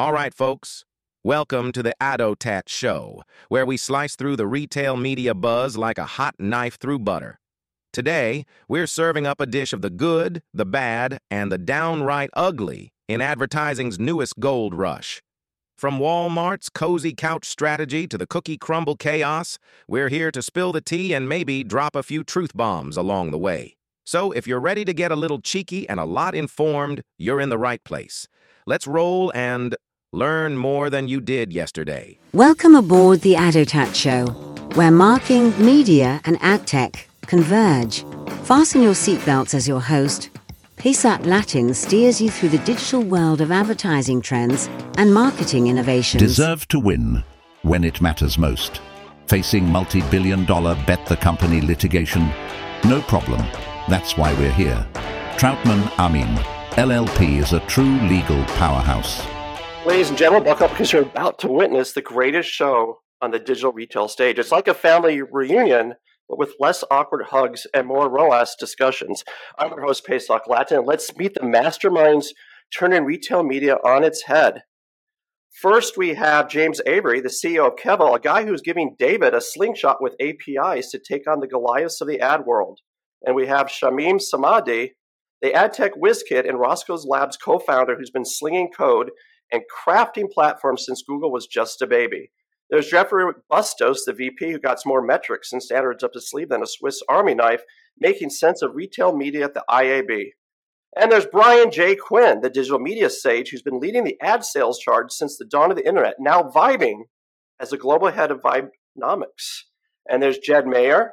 All right, folks. Welcome to the AdoTat Show, where we slice through the retail media buzz like a hot knife through butter. Today, we're serving up a dish of the good, the bad, and the downright ugly in advertising's newest gold rush. From Walmart's cozy couch strategy to the cookie crumble chaos, we're here to spill the tea and maybe drop a few truth bombs along the way. So if you're ready to get a little cheeky and a lot informed, you're in the right place. Let's roll and learn more than you did yesterday. Welcome aboard the AdoTat Show, where marking, media, and ad tech converge. Fasten your seatbelts as your host. Pesach Lattin steers you through the digital world of advertising trends and marketing innovations. Deserve to win when it matters most. Facing multi billion dollar bet the company litigation? No problem. That's why we're here. Troutman Amin, LLP is a true legal powerhouse. Ladies and gentlemen, buckle up because you're about to witness the greatest show on the digital retail stage. It's like a family reunion, but with less awkward hugs and more ROAS discussions. I'm your host, Pesach Lattin. Let's meet the masterminds turning retail media on its head. First, we have James Avery, the CEO of Kevel, a guy who's giving David a slingshot with APIs to take on the Goliaths of the ad world. And we have Shamim Samadi, the ad tech whiz kid and Roscoe's Labs co founder who's been slinging code and crafting platforms since Google was just a baby. There's Jeffrey Bustos, the VP, who got more metrics and standards up his sleeve than a Swiss Army knife, making sense of retail media at the IAB. And there's Brian J. Quinn, the digital media sage, who's been leading the ad sales charge since the dawn of the internet, now vibing as the global head of Vibenomics. And there's Jed Meyer,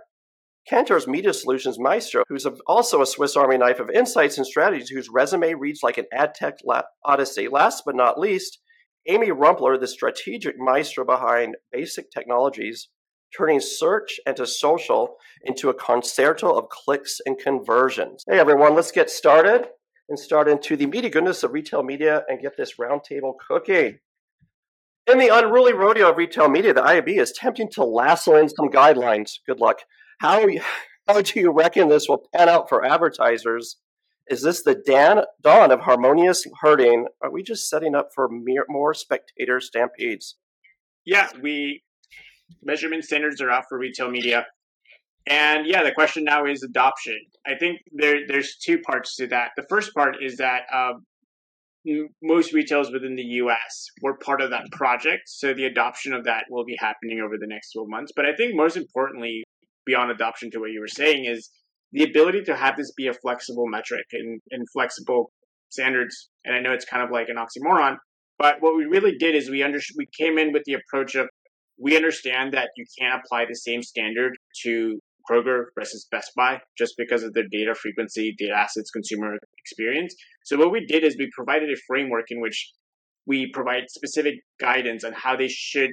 Kantar's Media Solutions maestro, who's also a Swiss Army knife of insights and strategies, whose resume reads like an ad tech odyssey. Last but not least, Amy Rumpler, the strategic maestro behind Basic Technologies, turning search and to social into a concerto of clicks and conversions. Hey everyone, let's get started and start into the media goodness of retail media and get this roundtable cooking. In the unruly rodeo of retail media, the IAB is attempting to lasso in some guidelines. Good luck. How, how do you reckon this will pan out for advertisers? Is this the dan, dawn of harmonious herding? Are we just setting up for more spectator stampedes? Yeah, we measurement standards are out for retail media. And yeah, the question now is adoption. I think there, there's two parts to that. The first part is that um, most retailers within the US were part of that project. So the adoption of that will be happening over the next 12 months. But I think most importantly, beyond adoption to what you were saying is the ability to have this be a flexible metric and, and flexible standards. And I know it's kind of like an oxymoron, but what we really did is we under, we came in with the approach of we understand that you can't apply the same standard to Kroger versus Best Buy just because of their data frequency, data assets, consumer experience. So what we did is we provided a framework in which we provide specific guidance on how they should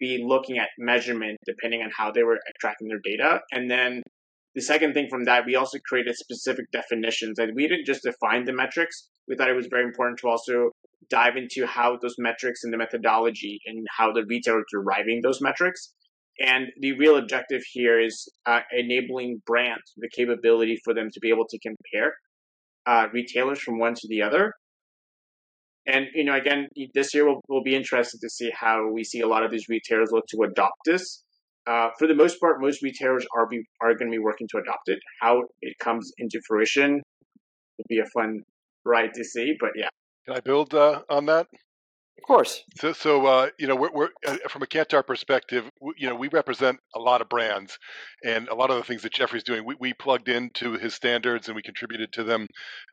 be looking at measurement depending on how they were tracking their data. And then the second thing from that, we also created specific definitions and we didn't just define the metrics. We thought it was very important to also dive into how those metrics and the methodology and how the retailer is deriving those metrics. And the real objective here is uh, enabling brands the capability for them to be able to compare uh, retailers from one to the other and you know, again, this year will will be interested to see how we see a lot of these retailers look to adopt this. Uh, for the most part, most retailers are be, are going to be working to adopt it. How it comes into fruition will be a fun ride to see. But yeah, can I build uh, on that? Of course. So, so uh, you know, we're, we're uh, from a Kantar perspective, you know, we represent a lot of brands, and a lot of the things that Jeffrey's doing, we, we plugged into his standards and we contributed to them,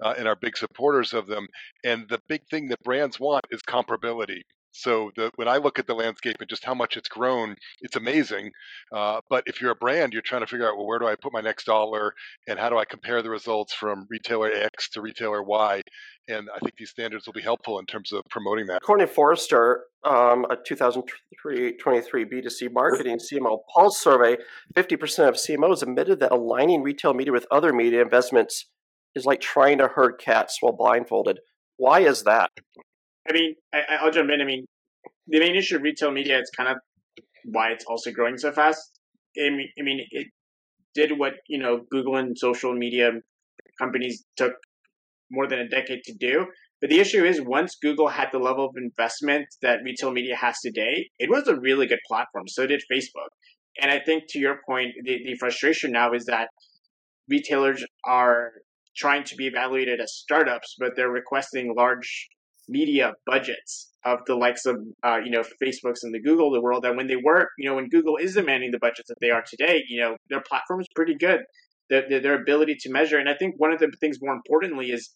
uh, and are big supporters of them. And the big thing that brands want is comparability. So the, when I look at the landscape and just how much it's grown, it's amazing. Uh, but if you're a brand, you're trying to figure out, well, where do I put my next dollar, and how do I compare the results from retailer X to retailer Y? And I think these standards will be helpful in terms of promoting that. According to Forrester, um, a 2023 B2C marketing CMO Pulse survey, 50% of CMOs admitted that aligning retail media with other media investments is like trying to herd cats while blindfolded. Why is that? I mean, I, will jump in. I mean, the main issue of retail media is kind of why it's also growing so fast. I mean, I mean, it did what you know Google and social media companies took more than a decade to do, But the issue is, once Google had the level of investment that retail media has today, it was a really good platform. So did Facebook. And I think to your point, the, the frustration now is that retailers are trying to be evaluated as startups, but they're requesting large media budgets of the likes of uh, you know Facebook's and the Google of the world. And when they work, you know, when Google is demanding the budgets that they are today, you know, their platform is pretty good. Their, their, their ability to measure, and I think one of the things more importantly is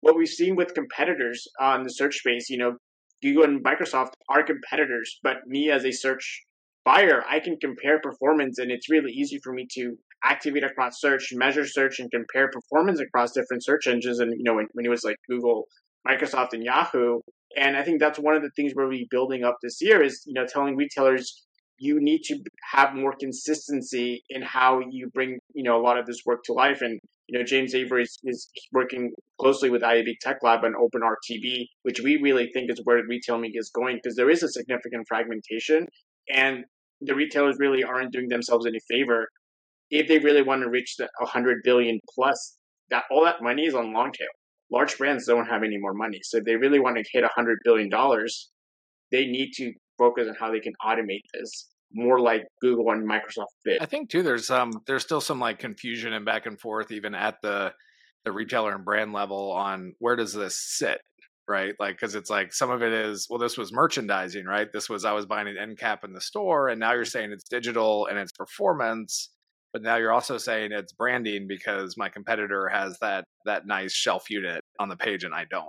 what we've seen with competitors on the search space. You know, Google and Microsoft are competitors, but me as a search buyer, I can compare performance, and it's really easy for me to activate across search, measure search, and compare performance across different search engines. And you know, when, when it was like Google, Microsoft, and Yahoo, and I think that's one of the things we're building up this year is, you know, telling retailers you need to have more consistency in how you bring, you know, a lot of this work to life. And, you know, James Avery is, is working closely with IAB Tech Lab on OpenRTB, which we really think is where retail media is going because there is a significant fragmentation. And the retailers really aren't doing themselves any favor. If they really want to reach the 100 billion plus that all that money is on long tail large brands don't have any more money. So if they really want to hit $100 billion, they need to focus on how they can automate this more like Google and Microsoft did. I think too there's um there's still some like confusion and back and forth even at the the retailer and brand level on where does this sit, right? Like cuz it's like some of it is well this was merchandising, right? This was I was buying an end cap in the store and now you're saying it's digital and it's performance but now you're also saying it's branding because my competitor has that that nice shelf unit on the page and I don't.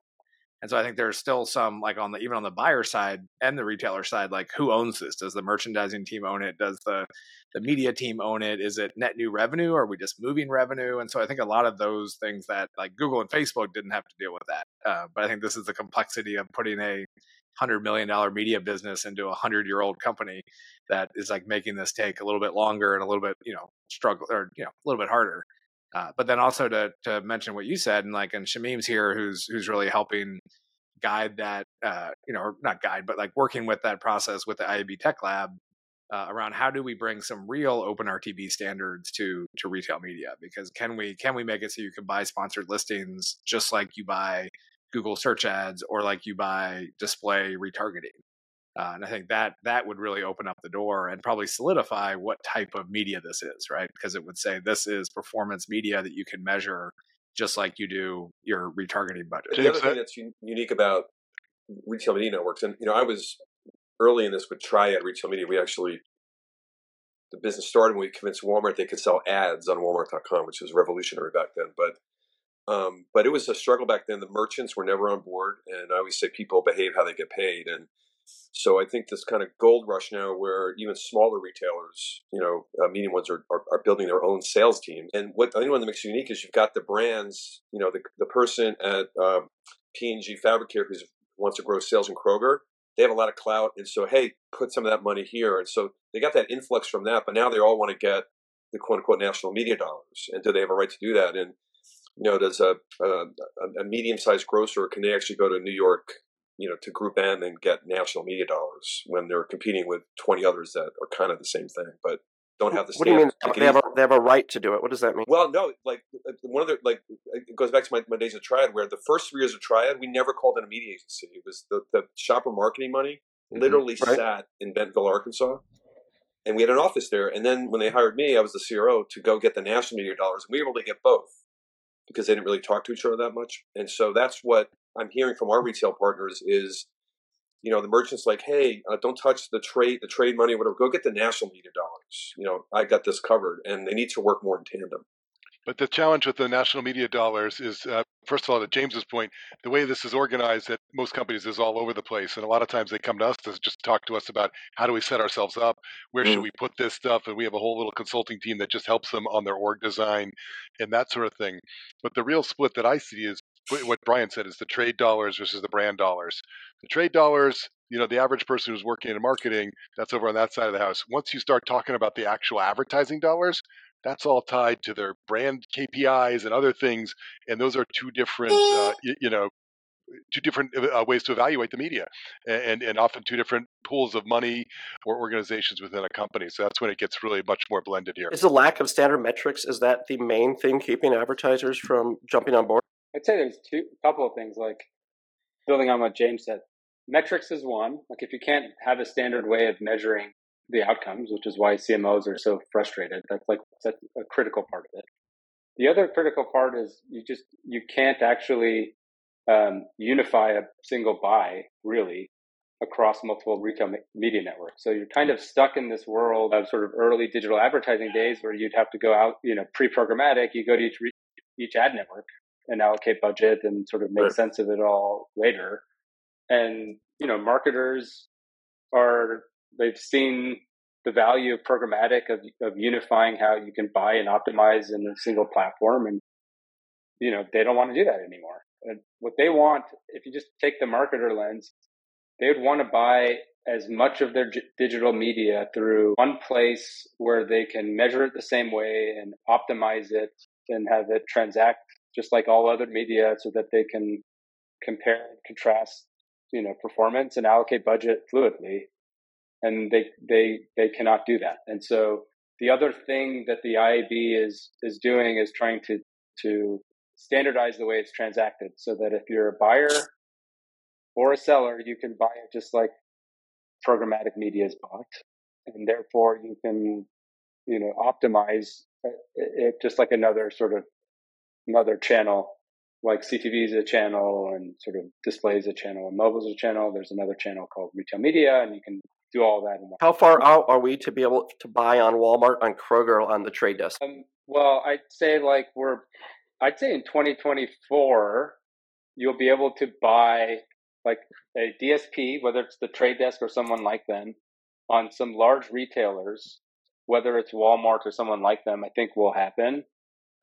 And so I think there's still some like on the even on the buyer side and the retailer side, like who owns this? Does the merchandising team own it? Does the the media team own it? Is it net new revenue? Or are we just moving revenue? And so I think a lot of those things that like Google and Facebook didn't have to deal with that. Uh, but I think this is the complexity of putting a hundred million dollar media business into a hundred year old company that is like making this take a little bit longer and a little bit you know struggle or you know a little bit harder. Uh, but then also to to mention what you said and like and Shamim's here who's who's really helping guide that uh, you know or not guide but like working with that process with the IAB Tech Lab uh, around how do we bring some real open RTB standards to to retail media because can we can we make it so you can buy sponsored listings just like you buy Google search ads or like you buy display retargeting. Uh, and I think that that would really open up the door and probably solidify what type of media this is, right? Because it would say this is performance media that you can measure just like you do your retargeting budget. The other thing that's unique about retail media networks, and you know, I was early in this with Triad Retail Media. We actually the business started when we convinced Walmart they could sell ads on Walmart.com, which was revolutionary back then. But um, but it was a struggle back then. The merchants were never on board, and I always say people behave how they get paid. And so I think this kind of gold rush now, where even smaller retailers, you know, uh, medium ones, are, are, are, building their own sales team. And what I think one that makes it unique is you've got the brands. You know, the the person at uh, P&G Fabricare who wants to grow sales in Kroger. They have a lot of clout, and so hey, put some of that money here. And so they got that influx from that, but now they all want to get the quote unquote national media dollars. And do they have a right to do that? And you know, does a, a, a medium sized grocer can they actually go to New York, you know, to Group M and get national media dollars when they're competing with twenty others that are kind of the same thing, but don't have the. What do you mean? They have, a, they have a right to do it. What does that mean? Well, no, like one of the like it goes back to my, my days of Triad, where the first three years of Triad, we never called it a media agency. It was the, the shopper marketing money mm-hmm. literally right. sat in Bentonville, Arkansas. And we had an office there. And then when they hired me, I was the CRO to go get the national media dollars. And we were able to get both because they didn't really talk to each other that much. And so that's what I'm hearing from our retail partners is, you know, the merchants like, hey, uh, don't touch the trade, the trade money, whatever. Go get the national media dollars. You know, I got this covered, and they need to work more in tandem. But the challenge with the national media dollars is, uh, first of all, to James's point, the way this is organized at most companies is all over the place, and a lot of times they come to us to just talk to us about how do we set ourselves up, where mm. should we put this stuff, and we have a whole little consulting team that just helps them on their org design and that sort of thing. But the real split that I see is what Brian said is the trade dollars versus the brand dollars. The trade dollars, you know, the average person who's working in marketing, that's over on that side of the house. Once you start talking about the actual advertising dollars, that's all tied to their brand KPIs and other things, and those are two different, uh, you, you, know, two different uh, ways to evaluate the media, and and often two different pools of money or organizations within a company. So that's when it gets really much more blended here. Is the lack of standard metrics is that the main thing keeping advertisers from jumping on board? I'd say there's two couple of things like building on what James said, metrics is one. Like if you can't have a standard way of measuring the outcomes, which is why CMOs are so frustrated, that's like that's a critical part of it. The other critical part is you just you can't actually um, unify a single buy really across multiple retail media networks. So you're kind of stuck in this world of sort of early digital advertising days where you'd have to go out, you know, pre-programmatic. You go to each re- each ad network and allocate budget and sort of make right. sense of it all later. And you know, marketers are they've seen the value of programmatic of of unifying how you can buy and optimize in a single platform, and you know they don't want to do that anymore. And what they want, if you just take the marketer lens, they would want to buy as much of their digital media through one place where they can measure it the same way and optimize it and have it transact just like all other media so that they can compare and contrast you know performance and allocate budget fluidly and they they they cannot do that and so the other thing that the IAB is is doing is trying to to standardize the way it's transacted so that if you're a buyer or a seller, you can buy it just like programmatic media is bought. And therefore you can, you know, optimize it just like another sort of another channel, like CTV is a channel and sort of display is a channel and mobile is a channel. There's another channel called retail media and you can do all that. In one. How far out are we to be able to buy on Walmart, on Kroger, on the trade desk? Um, well, I'd say like we're, I'd say in 2024, you'll be able to buy like a DSP, whether it's the trade desk or someone like them, on some large retailers, whether it's Walmart or someone like them, I think will happen.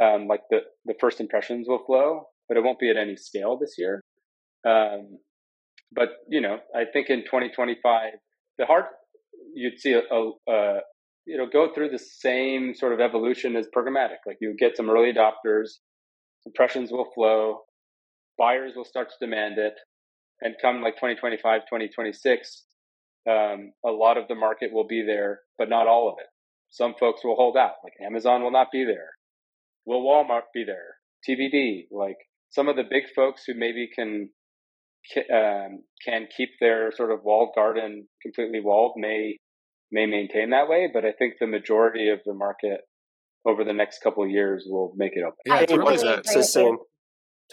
Um, like the, the first impressions will flow, but it won't be at any scale this year. Um, but you know, I think in 2025, the heart you'd see a, a, you know go through the same sort of evolution as programmatic. Like you get some early adopters, impressions will flow, buyers will start to demand it, and come like 2025, 2026, um, a lot of the market will be there, but not all of it. Some folks will hold out, like Amazon will not be there. Will Walmart be there? TBD. Like some of the big folks who maybe can um, can keep their sort of walled garden completely walled may may maintain that way, but I think the majority of the market over the next couple of years will make it open. Yeah, it's really the same.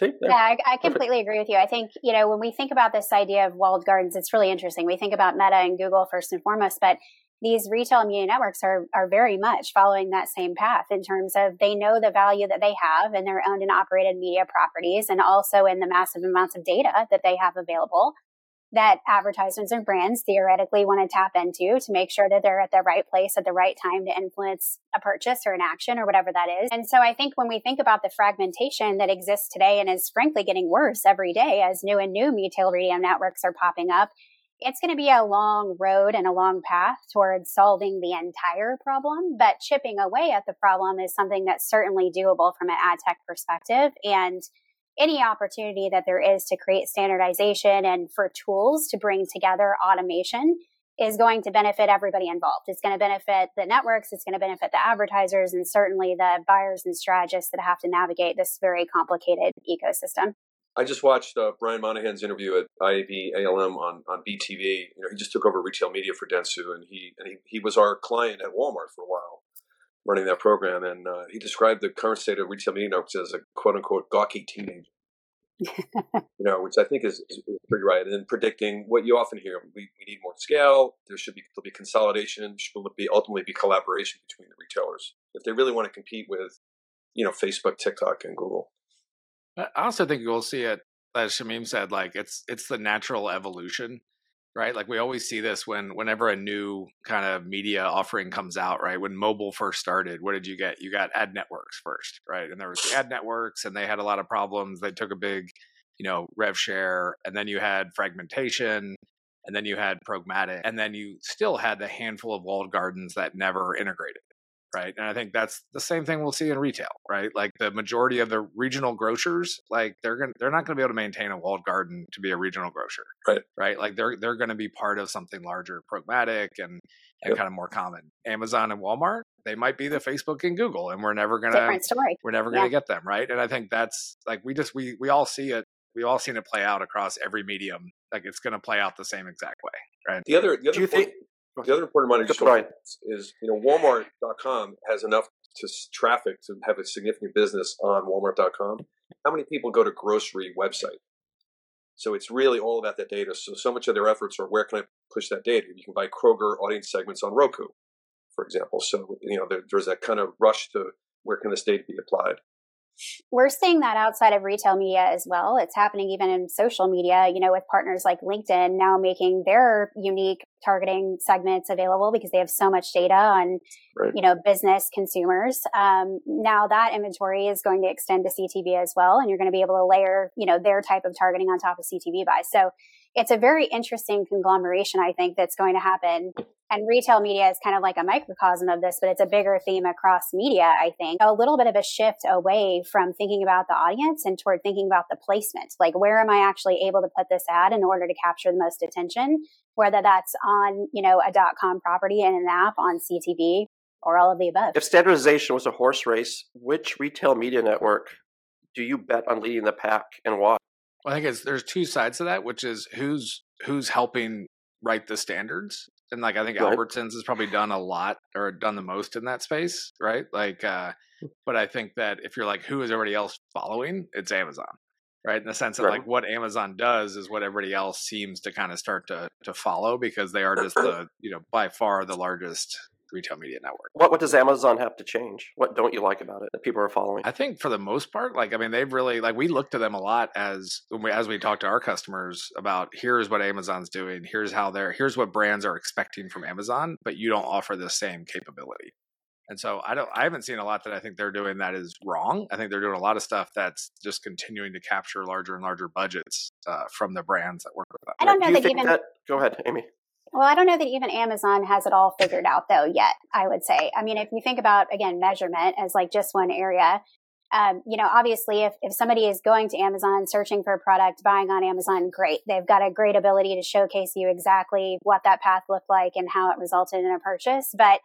Yeah, I, I completely agree with you. I think, you know, when we think about this idea of walled gardens, it's really interesting. We think about Meta and Google first and foremost, but these retail media networks are, are very much following that same path in terms of they know the value that they have in their owned and operated media properties and also in the massive amounts of data that they have available that advertisements and brands theoretically want to tap into to make sure that they're at the right place at the right time to influence a purchase or an action or whatever that is. And so I think when we think about the fragmentation that exists today and is frankly getting worse every day as new and new retail media networks are popping up, it's going to be a long road and a long path towards solving the entire problem, but chipping away at the problem is something that's certainly doable from an ad tech perspective. And any opportunity that there is to create standardization and for tools to bring together automation is going to benefit everybody involved. It's going to benefit the networks, it's going to benefit the advertisers, and certainly the buyers and strategists that have to navigate this very complicated ecosystem. I just watched uh, Brian Monahan's interview at IAB ALM on, on Beet.TV. You know, he just took over retail media for Dentsu, and he and he, he was our client at Walmart for a while, running that program. And uh, he described the current state of retail media networks as a quote unquote gawky teenager. you know, which I think is, is, pretty right. And predicting what you often hear: we, we need more scale. There should be there'll be consolidation. Should be ultimately be collaboration between the retailers if they really want to compete with, you know, Facebook, TikTok, and Google. I also think you'll see it, as Shamim said, like it's it's the natural evolution, right? Like we always see this when whenever a new kind of media offering comes out, right? When mobile first started, what did you get? You got ad networks first, right? And there was the ad networks, and they had a lot of problems. They took a big, you know, rev share, and then you had fragmentation, and then you had programmatic, and then you still had the handful of walled gardens that never integrated right? And I think that's the same thing we'll see in retail, right? Like the majority of the regional grocers, like they're going to they're not going to be able to maintain a walled garden to be a regional grocer, right? Right? Like they're they're going to be part of something larger, programmatic and and yep. kind of more common. Amazon and Walmart, they might be the Facebook and Google, and we're never gonna. We're never gonna yeah. get them, right? And I think that's like we just we we all see it we've all seen it play out across every medium. Like it's going to play out the same exact way, right? The other, the other, Do you think? The other important one I just Go ahead. is you know Walmart.com has enough to traffic to have a significant business on Walmart.com. How many people go to grocery website? So it's really all about that data. So so much of their efforts are where can I push that data? You can buy Kroger audience segments on Roku, for example. So you know there, there's that kind of rush to where can this data be applied. We're seeing that outside of retail media as well. It's happening even in social media, you know, with partners like LinkedIn now making their unique targeting segments available because they have so much data on, Right. you know, business consumers. Um, now that inventory is going to extend to CTV as well, and you're going to be able to layer, you know, their type of targeting on top of CTV buys. So it's a very interesting conglomeration, I think, that's going to happen. And retail media is kind of like a microcosm of this, but it's a bigger theme across media, I think. A little bit of a shift away from thinking about the audience and toward thinking about the placement. Like, where am I actually able to put this ad in order to capture the most attention? Whether that's on, you know, a dot com property in an app on CTV or all of the above. If standardization was a horse race, which retail media network do you bet on leading the pack and why? Well, I think it's there's two sides to that, which is who's who's helping write the standards. And like I think Right. Albertsons has probably done a lot or done the most in that space, right? Like uh but I think that if you're like who is everybody else following, it's Amazon. Right? In the sense that Right. like what Amazon does is what everybody else seems to kind of start to to follow because they are just the, you know, by far the largest retail media network. What what does Amazon have to change? What don't you like about it that people are following? I think for the most part, like I mean, they've really like we look to them a lot as when we, as we talk to our customers about here's what Amazon's doing, here's how they're here's what brands are expecting from Amazon, but you don't offer the same capability. And so I don't I haven't seen a lot that I think they're doing that is wrong. I think they're doing a lot of stuff that's just continuing to capture larger and larger budgets uh, from the brands that work with them. I don't know do you that think even that? Go ahead, Amy. Well, I don't know that even Amazon has it all figured out though yet, I would say. I mean, if you think about, again, measurement as like just one area, um, you know, obviously if, if somebody is going to Amazon, searching for a product, buying on Amazon, great. They've got a great ability to showcase you exactly what that path looked like and how it resulted in a purchase. But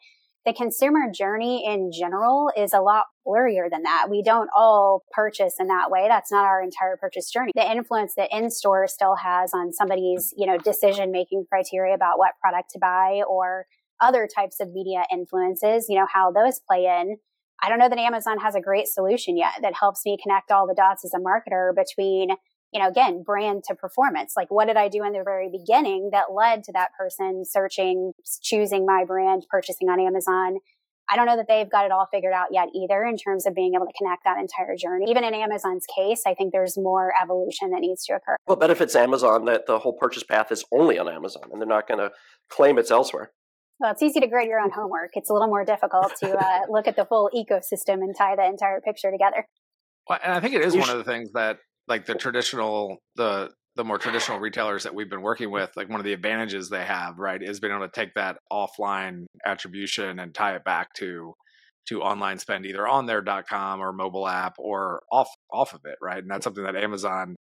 the consumer journey in general is a lot blurrier than that. We don't all purchase in that way. That's not our entire purchase journey. The influence that in-store still has on somebody's, you know, decision making criteria about what product to buy or other types of media influences, you know, how those play in. I don't know that Amazon has a great solution yet that helps me connect all the dots as a marketer between, you know, again, brand to performance. Like, what did I do in the very beginning that led to that person searching, choosing my brand, purchasing on Amazon? I don't know that they've got it all figured out yet either in terms of being able to connect that entire journey. Even in Amazon's case, I think there's more evolution that needs to occur. What benefits Amazon that the whole purchase path is only on Amazon and they're not going to claim it's elsewhere? Well, it's easy to grade your own homework. It's a little more difficult to uh, look at the full ecosystem and tie the entire picture together. Well, and I think it is one of the things that like the traditional the the more traditional retailers that we've been working with, like one of the advantages they have, right, is being able to take that offline attribution and tie it back to to online spend either on their .com or mobile app or off off of it, right? And that's something that Amazon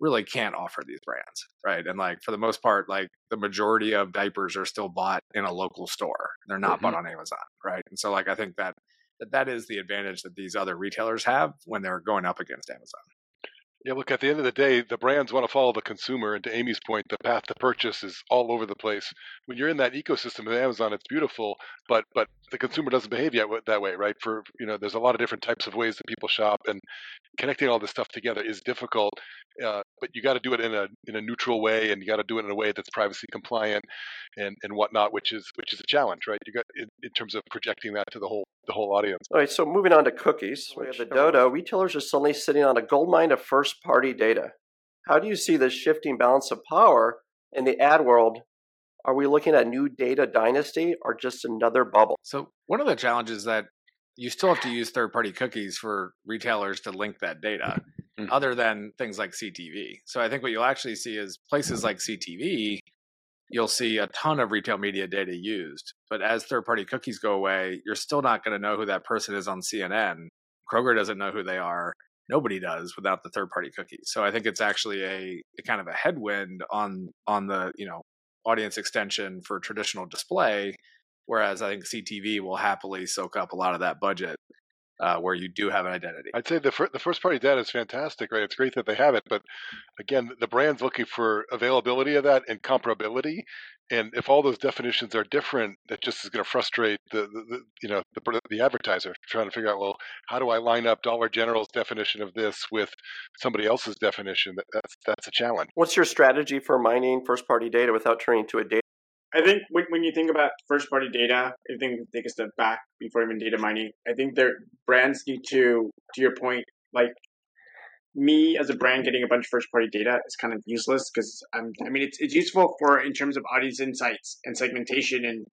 really can't offer these brands, right? And like for the most part, like the majority of diapers are still bought in a local store. They're not bought mm-hmm. on Amazon, right? And so like I think that that that is the advantage that these other retailers have when they're going up against Amazon. Yeah, look, at the end of the day, the brands want to follow the consumer. And to Amy's point, the path to purchase is all over the place. When you're in that ecosystem of Amazon, it's beautiful, but but the consumer doesn't behave yet that way, right? For you know, there's a lot of different types of ways that people shop, and connecting all this stuff together is difficult. Uh, but you got to do it in a in a neutral way, and you got to do it in a way that's privacy compliant and and whatnot, which is which is a challenge, right? You got in, in terms of projecting that to the whole the whole audience. All right, so moving on to cookies. We have the dodo. Retailers are suddenly sitting on a gold mine of first party data. How do you see this shifting balance of power in the ad world? Are we looking at a new data dynasty or just another bubble? So one of the challenges that you still have to use third party cookies for retailers to link that data Mhm. other than things like CTV. So I think what you'll actually see is places like CTV, you'll see a ton of retail media data used. But as third party cookies go away, you're still not going to know who that person is on CNN. Kroger doesn't know who they are. Nobody does without the third party cookies. So I think it's actually a, a kind of a headwind on on the, you know, audience extension for traditional display whereas I think CTV will happily soak up a lot of that budget uh, where you do have an identity. I'd say the fir- the first party data is fantastic, right? It's great that they have it, but again, the brand's looking for availability of that and comparability. And if all those definitions are different, that just is going to frustrate the, the, the you know the, the advertiser trying to figure out well how do I line up Dollar General's definition of this with somebody else's definition? That, that's that's a challenge. What's your strategy for mining first party data without turning to a data? I think when, when you think about first party data, I think take a step back before even data mining. I think their brands need to, to your point, like me as a brand getting a bunch of first party data is kind of useless because I'm, I mean, it's, it's useful for in terms of audience insights and segmentation and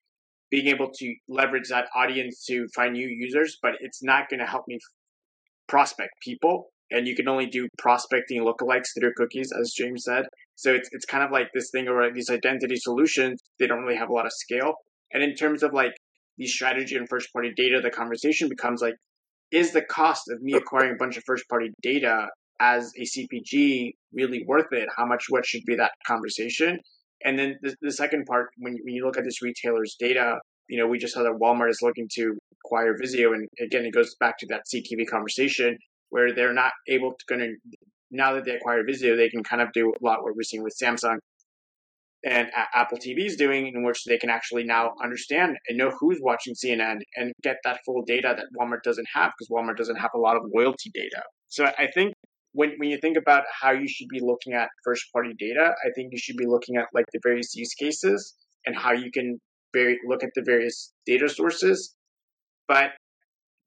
being able to leverage that audience to find new users, but it's not going to help me prospect people. And you can only do prospecting lookalikes through cookies, as James said. So it's, it's kind of like this thing where these identity solutions, they don't really have a lot of scale. And in terms of like the strategy and first party data, the conversation becomes like, is the cost of me acquiring a bunch of first party data as a CPG really worth it? How much, what should be that conversation? And then the, the second part, when, when you look at this retailer's data, you know, we just saw that Walmart is looking to acquire Vizio. And again, it goes back to that CTV conversation where they're not able to going to now that they acquire Vizio, they can kind of do a lot what we're seeing with Samsung and Apple TV is doing, in which they can actually now understand and know who's watching CNN and get that full data that Walmart doesn't have because Walmart doesn't have a lot of loyalty data. So I think when, when you think about how you should be looking at first party data, I think you should be looking at like the various use cases and how you can very look at the various data sources. But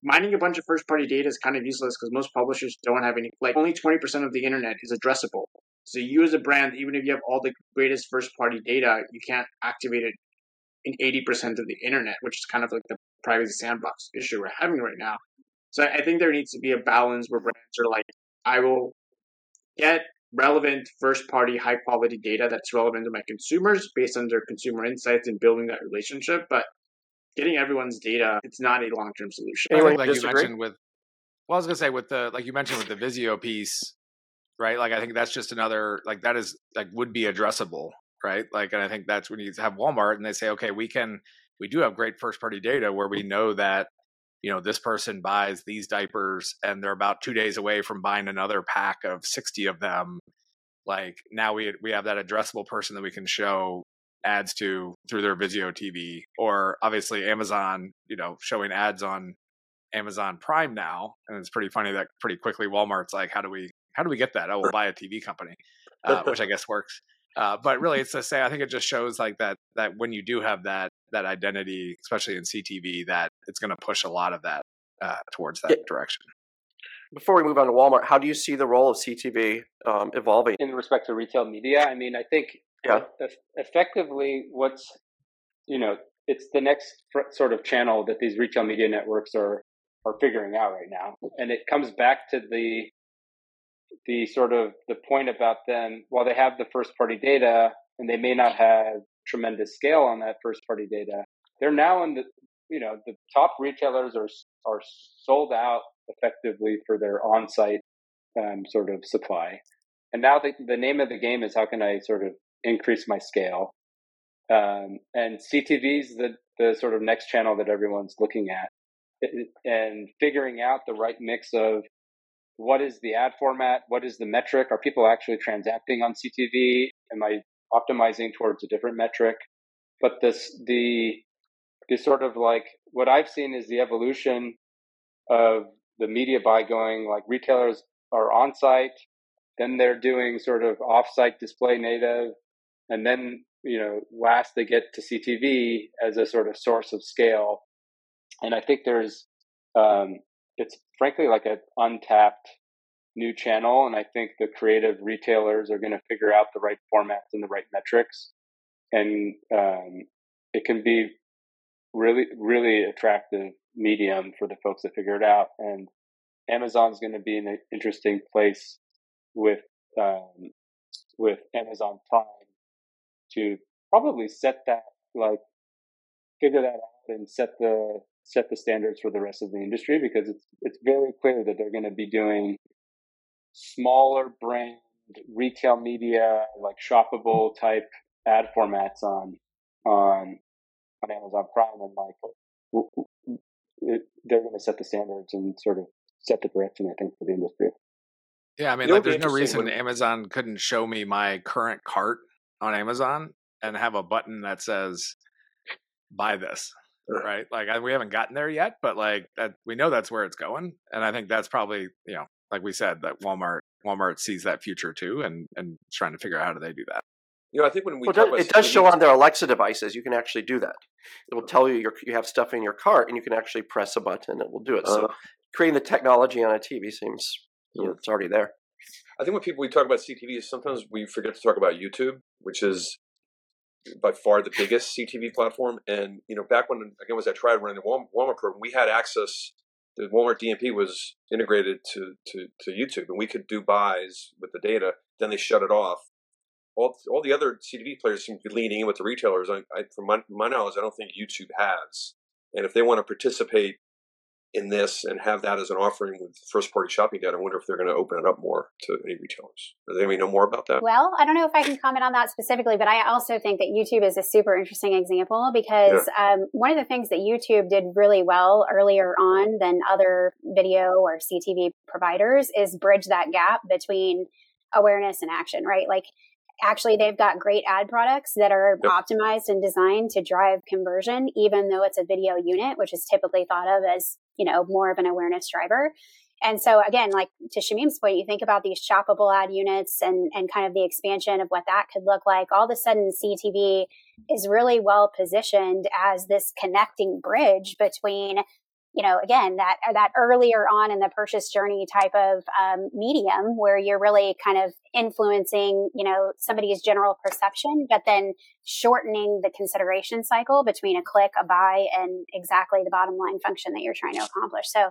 mining a bunch of first party data is kind of useless because most publishers don't have any, like only 20% of the internet is addressable. So you as a brand, even if you have all the greatest first party data, you can't activate it in 80% of the internet, which is kind of like the privacy sandbox issue we're having right now. So I think there needs to be a balance where brands are like, I will get relevant first party high quality data that's relevant to my consumers based on their consumer insights and building that relationship. But getting everyone's data, it's not a long term solution. Anyway, like disagree? you mentioned with, well, I was gonna say with the like you mentioned with the Vizio piece, right? Like I think that's just another like that is like would be addressable, right? Like, and I think that's when you have Walmart and they say, okay, we can we do have great first party data where we know that you know this person buys these diapers and they're about two days away from buying another pack of 60 of them like now we we have that addressable person that we can show ads to through their Vizio TV, or obviously Amazon, you know, showing ads on Amazon Prime now. And it's pretty funny that pretty quickly Walmart's like, how do we how do we get that? Oh, we'll buy a TV company, uh, which I guess works. Uh, but really, it's to say I think it just shows like that that when you do have that that identity, especially in CTV, that it's going to push a lot of that uh, towards that yeah. direction. Before we move on to Walmart, how do you see the role of CTV um, evolving in respect to retail media? I mean, I think yeah. effectively, what's you know, it's the next sort of channel that these retail media networks are are figuring out right now, and it comes back to the the sort of the point about them. While they have the first party data, and they may not have tremendous scale on that first party data, they're now in the you know the top retailers are are sold out effectively for their on site um, sort of supply. And now the, the name of the game is how can I sort of increase my scale. Um, and CTV is the, the sort of next channel that everyone's looking at and figuring out the right mix of what is the ad format? What is the metric? Are people actually transacting on CTV? Am I optimizing towards a different metric? But this, the, the sort of like what I've seen is the evolution of the media buy going like retailers are on site, then they're doing sort of off site display native, and then you know last they get to CTV as a sort of source of scale, and I think there's um, it's frankly like an untapped new channel, and I think the creative retailers are going to figure out the right formats and the right metrics, and um, it can be really really attractive medium for the folks that figure it out, and Amazon's going to be in an interesting place with um, with Amazon Prime to probably set that like figure that out and set the set the standards for the rest of the industry because it's it's very clear that they're going to be doing smaller brand retail media like shoppable type ad formats on on on Amazon Prime and like it, they're going to set the standards and sort of set the direction. I think for the industry. Yeah, I mean, know like, there's no reason when- Amazon couldn't show me my current cart on Amazon and have a button that says "Buy this." Right. Right? Like, I, we haven't gotten there yet, but like that, we know that's where it's going, and I think that's probably you know, like we said, that Walmart Walmart sees that future too, and and trying to figure out how do they do that. You know, I think when we Well, it talk does, about it does show on their Alexa devices. You can actually do that. It will tell you your, you have stuff in your cart, and you can actually press a button. And it will do it. So Uh, creating the technology on a TV seems you know, it's already there. I think when people we talk about CTV, is sometimes we forget to talk about YouTube, which is by far the biggest CTV platform. And you know, back when again was I tried running the Walmart program, we had access. The Walmart DMP was integrated to, to to YouTube, and we could do buys with the data. Then they shut it off. All, all the other CTV players seem to be leaning in with the retailers. I, I, from my, my knowledge, I don't think YouTube has. And if they want to participate in this and have that as an offering with first party shopping data, I wonder if they're going to open it up more to any retailers. Does anybody know more about that? Well, I don't know if I can comment on that specifically, but I also think that YouTube is a super interesting example because um, one of the things that YouTube did really well earlier on than other video or CTV providers is bridge that gap between awareness and action, right? Like, actually, they've got great ad products that are Yep. optimized and designed to drive conversion, even though it's a video unit, which is typically thought of as, you know, more of an awareness driver. And so again, like to Shamim's point, you think about these shoppable ad units and, and kind of the expansion of what that could look like. All of a sudden, CTV is really well positioned as this connecting bridge between, you know, again, that, that earlier on in the purchase journey type of um, medium where you're really kind of influencing, you know, somebody's general perception, but then shortening the consideration cycle between a click, a buy, and exactly the bottom line function that you're trying to accomplish. So,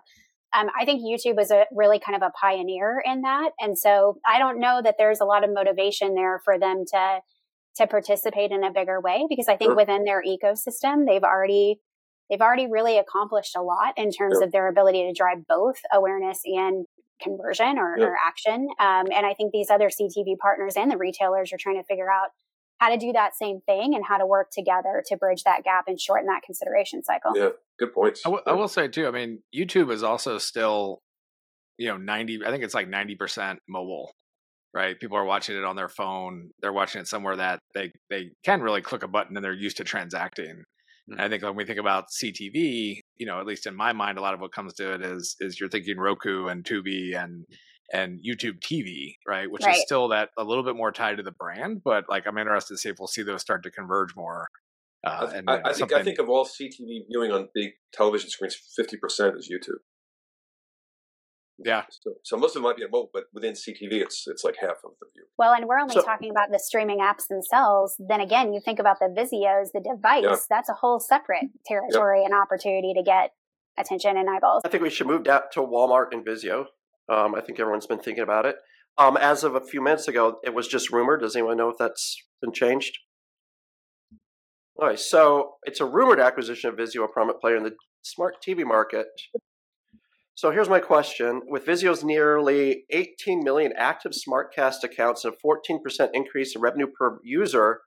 um, I think YouTube was a really kind of a pioneer in that, and so I don't know that there's a lot of motivation there for them to to participate in a bigger way because I think Sure. within their ecosystem they've already they've already really accomplished a lot in terms Sure. of their ability to drive both awareness and conversion or, Yeah. or action. Um, and I think these other CTV partners and the retailers are trying to figure out how to do that same thing and how to work together to bridge that gap and shorten that consideration cycle. Yeah, good points. I will say too. I mean, YouTube is also still, you know, ninety. I think it's like ninety percent mobile, right? People are watching it on their phone. They're watching it somewhere that they they can really click a button and they're used to transacting. And I think when we think about CTV, you know, at least in my mind, a lot of what comes to it is is you're thinking Roku and Tubi and and YouTube TV, right? Which Right. is still that a little bit more tied to the brand, but like I'm interested to see if we'll see those start to converge more. Uh, I, and I, I think I think of all CTV viewing on big television screens, fifty percent is YouTube. Yeah, So, so most of them might be on mobile, but within CTV, it's it's like half of the view. Well, and we're only So- talking about the streaming apps themselves. Then again, you think about the Vizios, the device, Yeah. that's a whole separate territory and opportunity to get attention and eyeballs. I think we should move that to Walmart and Vizio. Um, I think everyone's been thinking about it. Um, as of a few minutes ago, it was just rumored. Does anyone know if that's been changed? All right, so it's a rumored acquisition of Vizio, a prominent player in the smart TV market. So here's my question: With Vizio's nearly 18 million active SmartCast accounts and a 14% increase in revenue per user,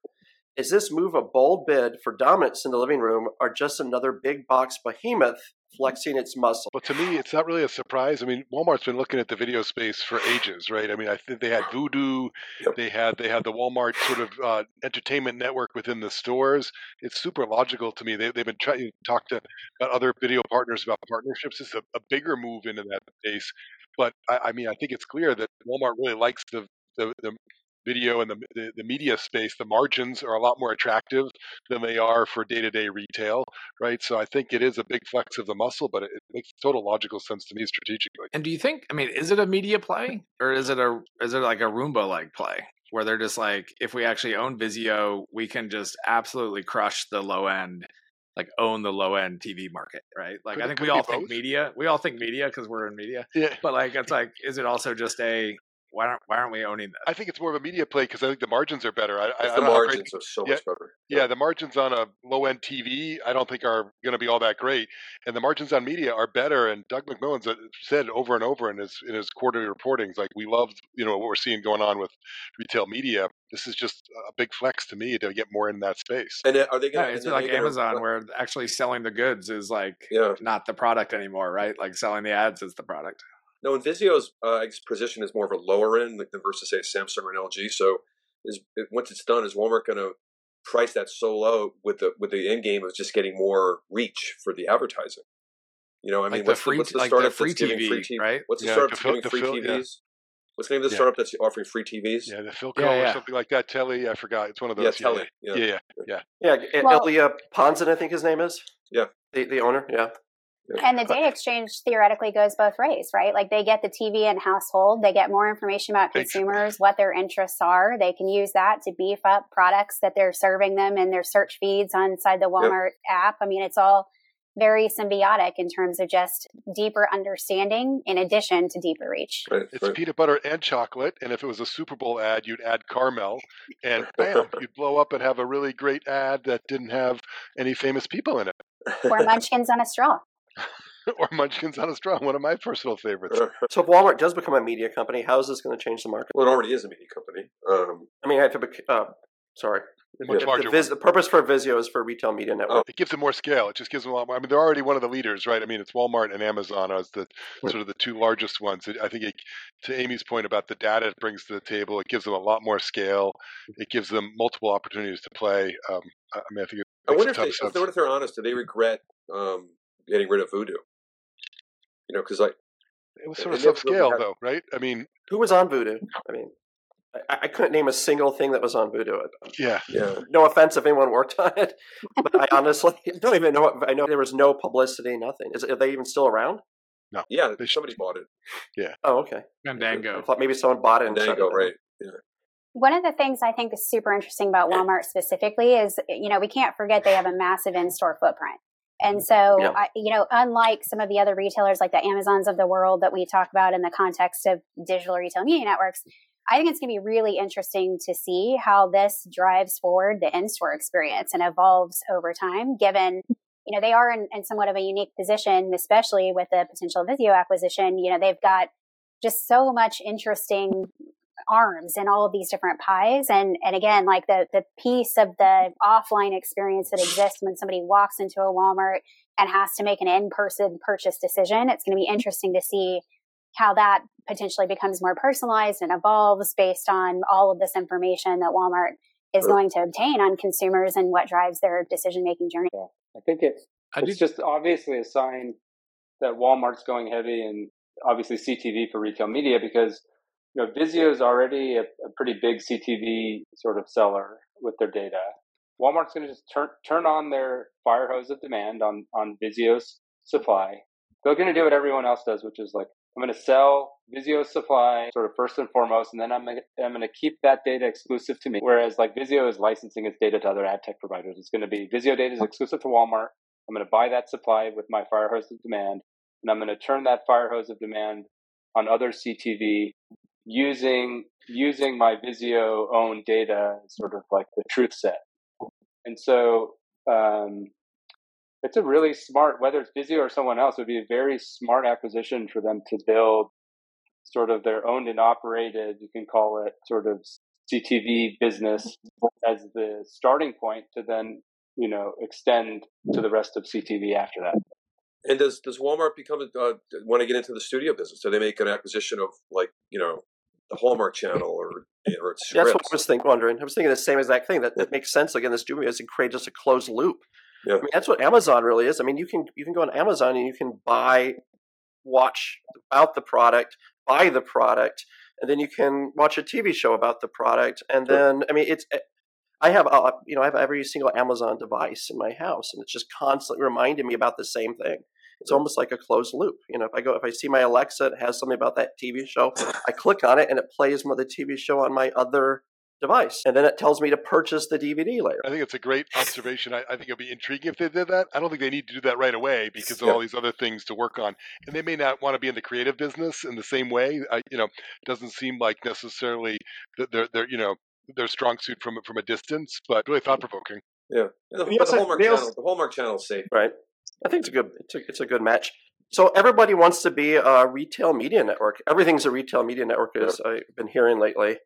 is this move a bold bid for dominance in the living room, or just another big box behemoth flexing its muscle? Well, to me, it's not really a surprise. I mean, Walmart's been looking at the video space for ages, right? I mean, I think they had Vudu, Yep. they had they had the Walmart sort of uh, entertainment network within the stores. It's super logical to me. They, they've been trying to talk to about other video partners about partnerships. It's a, a bigger move into that space, but I, I mean, I think it's clear that Walmart really likes the the, the video and the, the the media space. The margins are a lot more attractive than they are for day to day retail right? So I think it is a big flex of the muscle, but it, it makes total logical sense to me strategically. And do you think? I mean, is it a media play or is it a is it like a Roomba like play where they're just like, if we actually own Vizio, we can just absolutely crush the low end, like own the low end TV market, right? Like Could I think we all think media. We all think media because we're in media. Yeah. But like, it's like, is it also just a why aren't why aren't we owning this? I think it's more of a media play because I think the margins are better. I, I, the I margins are so yeah, much better. Yeah, the margins on a low end TV, I don't think are going to be all that great, and the margins on media are better. And Doug McMillon's uh, said over and over in his in his quarterly reportings, like we love you know what we're seeing going on with retail media. This is just a big flex to me to get more in that space. And are they going? Yeah, it's like Amazon, where actually selling the goods is like yeah. not the product anymore, right? Like selling the ads is the product. No, and Vizio's uh, position is more of a lower end like, versus say Samsung or an LG. So, is once it's done, is Walmart going to price that so low with the with the end game of just getting more reach for the advertising? You know, I mean, like what's, the free, the, what's the like startup the free that's giving free TV, right? What's the Yeah, startup the that's giving free Phil- TVs? yeah. What's the name of the Yeah. startup that's offering free TVs? Yeah, the Philco Yeah, or something like that. Telly, I forgot. It's one of those. Yeah, Telly, Yeah, yeah. yeah, yeah. Yeah, Well- Ilya Pozin, I think his name is. Yeah. The, the owner, yeah. And the data exchange theoretically goes both ways, right? Like they get the TV and household, they get more information about consumers, what their interests are. They can use that to beef up products that they're serving them in their search feeds on inside the Walmart app. I mean, it's all very symbiotic in terms of just deeper understanding in addition to deeper reach. Right, It's right. peanut butter and chocolate, and if it was a Super Bowl ad, you'd add caramel, and bam, you'd blow up and have a really great ad that didn't have any famous people in it, Or munchkins on a straw. or Munchkins on a straw, one of my personal favorites. So if Walmart does become a media company, how is this going to change the market? well, it already is a media company. Um, I mean, I have to. bec- Uh, sorry. Much If larger the, Viz, the purpose for Vizio is for retail media network. It gives them more scale. It just gives them a lot more. I mean, they're already one of the leaders, right? I mean, it's Walmart and Amazon as the sort of the two largest ones. It, I think, it, to Amy's point about the data it brings to the table, it gives them a lot more scale. It gives them multiple opportunities to play. Um, I I mean, I think it I wonder a if, they, of if sense. they, what if they're honest. Do they regret um, getting rid of Vudu? You know, because like It was sort of and subscale, they- though, right? I mean, Who was on Vudu? I mean, I, I couldn't name a single thing that was on Vudu. yeah. yeah, No offense if anyone worked on it, but I honestly don't even know. I know there was no publicity, nothing. Is are they even still around? No. Yeah, They should somebody bought it. Yeah. Oh, okay. I thought maybe someone bought it and shut Dango, it down. right? One of the things I think is super interesting about Walmart specifically is, you know, we can't forget they have a massive in-store footprint. And so, Yeah. I, you know, unlike some of the other retailers like the Amazons of the world that we talk about in the context of digital retail media networks, I think it's going to be really interesting to see how this drives forward the in-store experience and evolves over time, given, you know, they are in, in somewhat of a unique position, especially with the potential Vizio acquisition. You know, they've got just so much interesting arms in all of these different pies. And and again like the the piece of the offline experience that exists when somebody walks into a Walmart and has to make an in-person purchase decision it's going to be interesting to see how that potentially becomes more personalized and evolves based on all of this information that Walmart is going to obtain on consumers and what drives their decision making journey. Yeah, I think it, I it's just obviously a sign that Walmart's going heavy and obviously CTV for retail media because you know Vizio is already a, a pretty big CTV sort of seller with their data. Walmart's going to just turn turn on their fire hose of demand on on Vizio's supply. They're going to do what everyone else does, which is like I'm going to sell Vizio's supply sort of first and foremost, and then I'm to, I'm going to keep that data exclusive to me. Whereas like Vizio is licensing its data to other ad tech providers. It's going to be Vizio data is exclusive to Walmart. I'm going to buy that supply with my fire hose of demand, and I'm going to turn that fire hose of demand on other CTV using using my Vizio own data, sort of like the truth set. And so um, it's a really smart, whether it's Vizio or someone else, it would be a very smart acquisition for them to build sort of their owned and operated, you can call it sort of CTV business as the starting point to then, you know, extend to the rest of CTV after that. And does does Walmart become uh, want to get into the studio business? Do they make an acquisition of like you know the Hallmark Channel or or its That's what? I was think, wondering. I was thinking the same exact thing. That, that makes sense. Again, this studio is to create just a closed loop. Yeah. I mean, that's what Amazon really is. I mean, you can you can go on Amazon and you can buy, watch about the product, buy the product, and then you can watch a TV show about the product. And then, I mean, it's. I have, uh, you know, I have every single Amazon device in my house, and it's just constantly reminding me about the same thing. It's almost like a closed loop. You know, if I go, if I see my Alexa, it has something about that TV show. I click on it, and it plays the TV show on my other device. And then it tells me to purchase the DVD later. I think it's a great observation. I, I think it'd be intriguing if they did that. I don't think they need to do that right away because of all these other things to work on. And they may not want to be in the creative business in the same way. I, you know, it doesn't seem like necessarily that they're, they're, you know, their strong suit from from a distance, but really thought provoking. Yeah, the, the, Hallmark channel, the Hallmark channel is safe, right? I think it's a good it's a, it's a good match. So everybody wants to be a retail media network. Everything's a retail media network, as I've been hearing lately.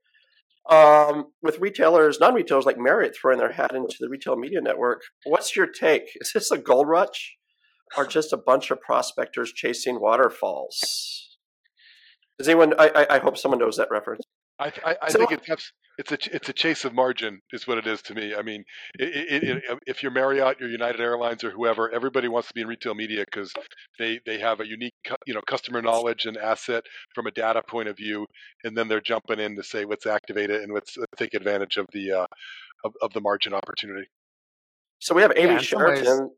Um, with retailers, non-retailers like Marriott throwing their hat into the retail media network, what's your take? Is this a gold rush, or just a bunch of prospectors chasing waterfalls? Does anyone? I, I, I hope someone knows that reference. I, I, I so, think it's it's a it's a chase of margin is what it is to me. I mean, it, it, it, if you're Marriott, you're United Airlines, or whoever, everybody wants to be in retail media because they they have a unique you know customer knowledge and asset from a data point of view, and then they're jumping in to say let's activate it and let's, let's take advantage of the uh, of, of the margin opportunity. So we have Amy yeah, Sheridan.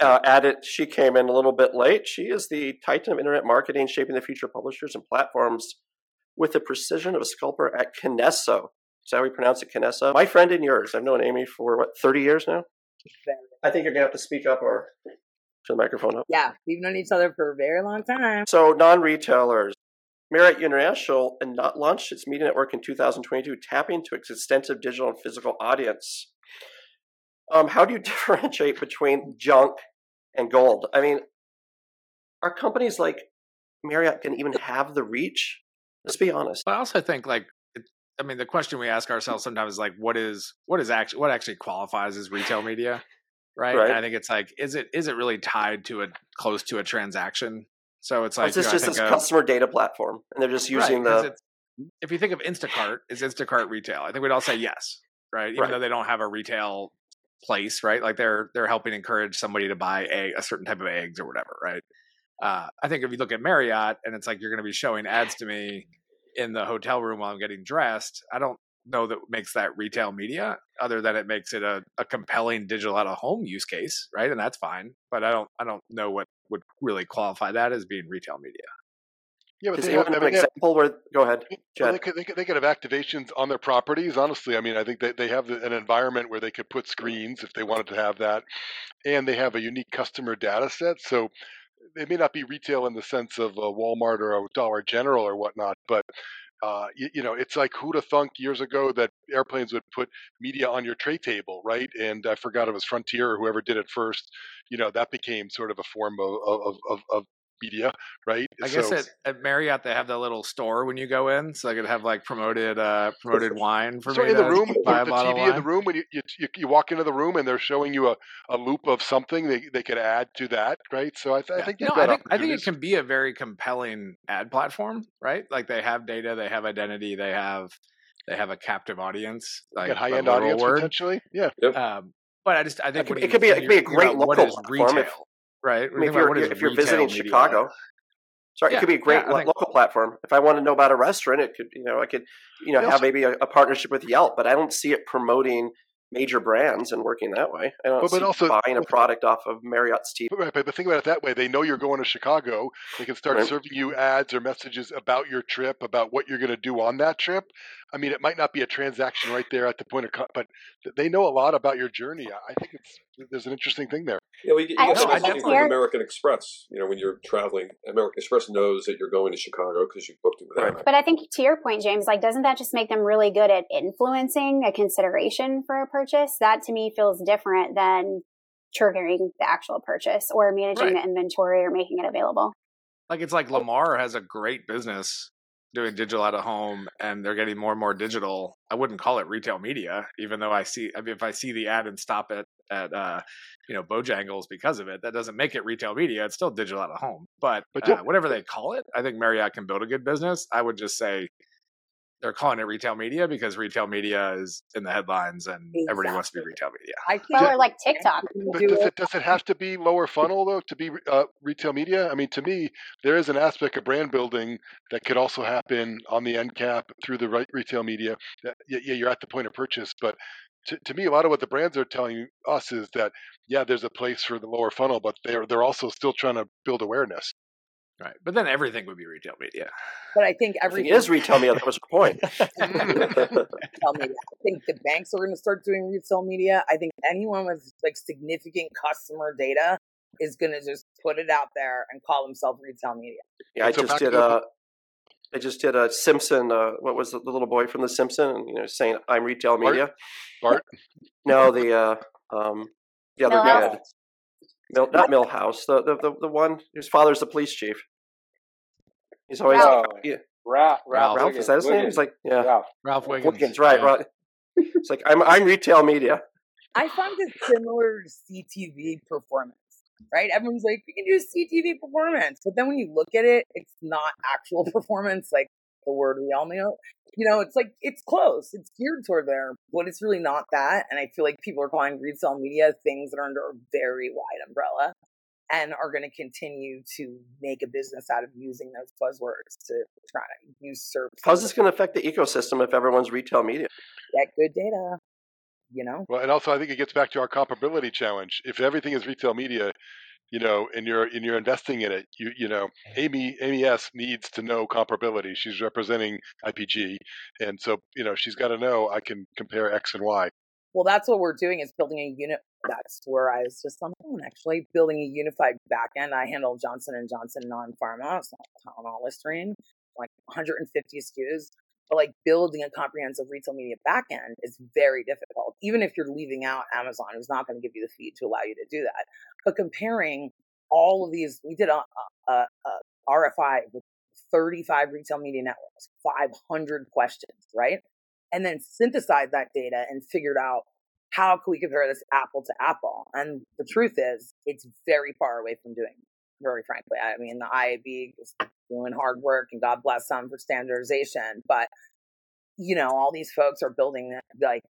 Uh, added, she came in a little bit late. She is the titan of internet marketing, shaping the future of publishers and platforms with the precision of a sculptor at Kinesso. Is that how we pronounce it, Kinesso? My friend and yours. I've known Amy for, what, 30 years now? I think you're going to have to speak up or turn the microphone up. Yeah, we've known each other for a very long time. So, non retailers. Marriott International and not launched its media network in 2022, tapping to its extensive digital and physical audience. Um, how do you differentiate between junk and gold? I mean, are companies like Marriott can even have the reach Let's be honest. I also think like I mean, the question we ask mm. ourselves sometimes is like, what is what is actually what actually qualifies as retail media, right? right. I think it's like, is it is it really tied to a close to a transaction? So it's like, is this know, just this of, customer data platform, and they're just using right, the. If you think of Instacart, is Instacart retail? I think we'd all say yes, right? Even right. though they don't have a retail place, right? Like they're they're helping encourage somebody to buy a, a certain type of eggs or whatever, right? Uh, I think if you look at Marriott and it's like you're going to be showing ads to me in the hotel room while I'm getting dressed, I don't know that makes that retail media other than it makes it a, a compelling digital out of home use case, right? And that's fine. But I don't I don't know what would really qualify that as being retail media. Yeah, but they have, an example where go ahead. Well, they, could, they, could, they could have activations on their properties. Honestly, I mean, I think they, they have an environment where they could put screens if they wanted to have that, and they have a unique customer data set. So it may not be retail in the sense of a Walmart or a Dollar General or whatnot, but uh, you, you, know, it's like who'd have thunk years ago that airplanes would put media on your tray table, right? And I forgot it was Frontier or whoever did it first. You know, that became sort of a form of of, of, of media, right? I guess at, at Marriott they have that little store when you go in, so they could have like promoted uh promoted wine for so me in the room, the TV in the room when you, you you walk into the room and they're showing you a, a loop of something they they could add to that, right? So I, th- yeah. I think no, I think I think it can be a very compelling ad platform, right? Like they have data, they have identity, they have they have a captive audience, like a high end audience word. potentially, yeah. Um, but I just I think it could, be it could be a great local platform. If, right? I mean, if you're, if you're visiting Chicago, sorry, yeah, it could be a great yeah, think, local platform. If I want to know about a restaurant, it could, you know, I could, you know, have maybe a, a, partnership with Yelp, but I don't see it promoting major brands and working that way. I don't but, but also buying a product off of Marriott's TV. Right, but, but think about it that way. They know you're going to Chicago. They can start right. serving you ads or messages about your trip, about what you're going to do on that trip. I mean, it might not be a transaction right there at the point of, co- but they know a lot about your journey. I think it's there's an interesting thing there. Yeah, well, you, you I, get something from American Express. You know, when you're traveling, American Express knows that you're going to Chicago because you booked it with them. But I think to your point, James, like, doesn't that just make them really good at influencing a consideration for a purchase? That to me feels different than triggering the actual purchase or managing right. the inventory or making it available. Like it's like Lamar has a great business doing digital out of home and they're getting more and more digital i wouldn't call it retail media even though i see i mean if i see the ad and stop it at uh you know bojangles because of it that doesn't make it retail media it's still digital out of home. But, but uh, whatever they call it i think marriott can build a good business. I would just say they're calling it retail media because retail media is in the headlines and exactly. everybody wants to be retail media. I well, or like TikTok. But does it, does it have to be lower funnel though to be uh, retail media? I mean, to me, there is an aspect of brand building that could also happen on the end cap through the right retail media. Yeah, you're at the point of purchase, but to, to me, a lot of what the brands are telling us is that yeah, there's a place for the lower funnel, but they're they're also still trying to build awareness. Right, but then everything would be retail media. But I think Everything everything is retail media. That was the point. retail media. I think the banks are going to start doing retail media. I think anyone with like significant customer data is going to just put it out there and call themselves retail media. Yeah, I just did a. I just did a Simpson. Uh, what was the, the little boy from the Simpson? You know, saying I'm retail Bart? media. Bart? No, the uh, um, the other Milhouse? kid. Mill, not Milhouse. The, the the the one whose father's the police chief. He's always Oh. yeah, Ralph, Ralph. Ralph. Is that his name? He's like yeah, Ralph. Ralph Wiggins, Wiggins. Right, yeah. right. It's like I'm I'm retail media. I found it similar to CTV performance, right? Everyone's like, we can do a CTV performance. But then when you look at it, it's not actual performance, like the word we all know. You know, it's like, it's close. It's geared toward there, but it's really not that. And I feel like people are calling retail media things that are under a very wide umbrella and are going to continue to make a business out of using those buzzwords to try to use usurp. How's this going to affect the ecosystem if everyone's retail media? Get good data, you know? Well, and also I think it gets back to our comparability challenge. If everything is retail media, you know, and you're and you're investing in it, you you know, Amy Amy S needs to know comparability. She's representing IPG, and so you know she's got to know I can compare X and Y. Well, that's what we're doing is building a unit. That's where I was just on phone, actually, building a unified backend. I handle Johnson and Johnson non-pharma, so Tylenol, Listerine, like 150 SKUs. But like building a comprehensive retail media backend is very difficult, even if you're leaving out Amazon, who's not going to give you the feed to allow you to do that. But comparing all of these, we did a, a, a RFI with 35 retail media networks, 500 questions, right? and then synthesized that data and figured out how can we compare this apple to apple. And the truth is, it's very far away from doing. Very frankly, I mean, the IAB is doing hard work, and God bless them for standardization. But you know, all these folks are building like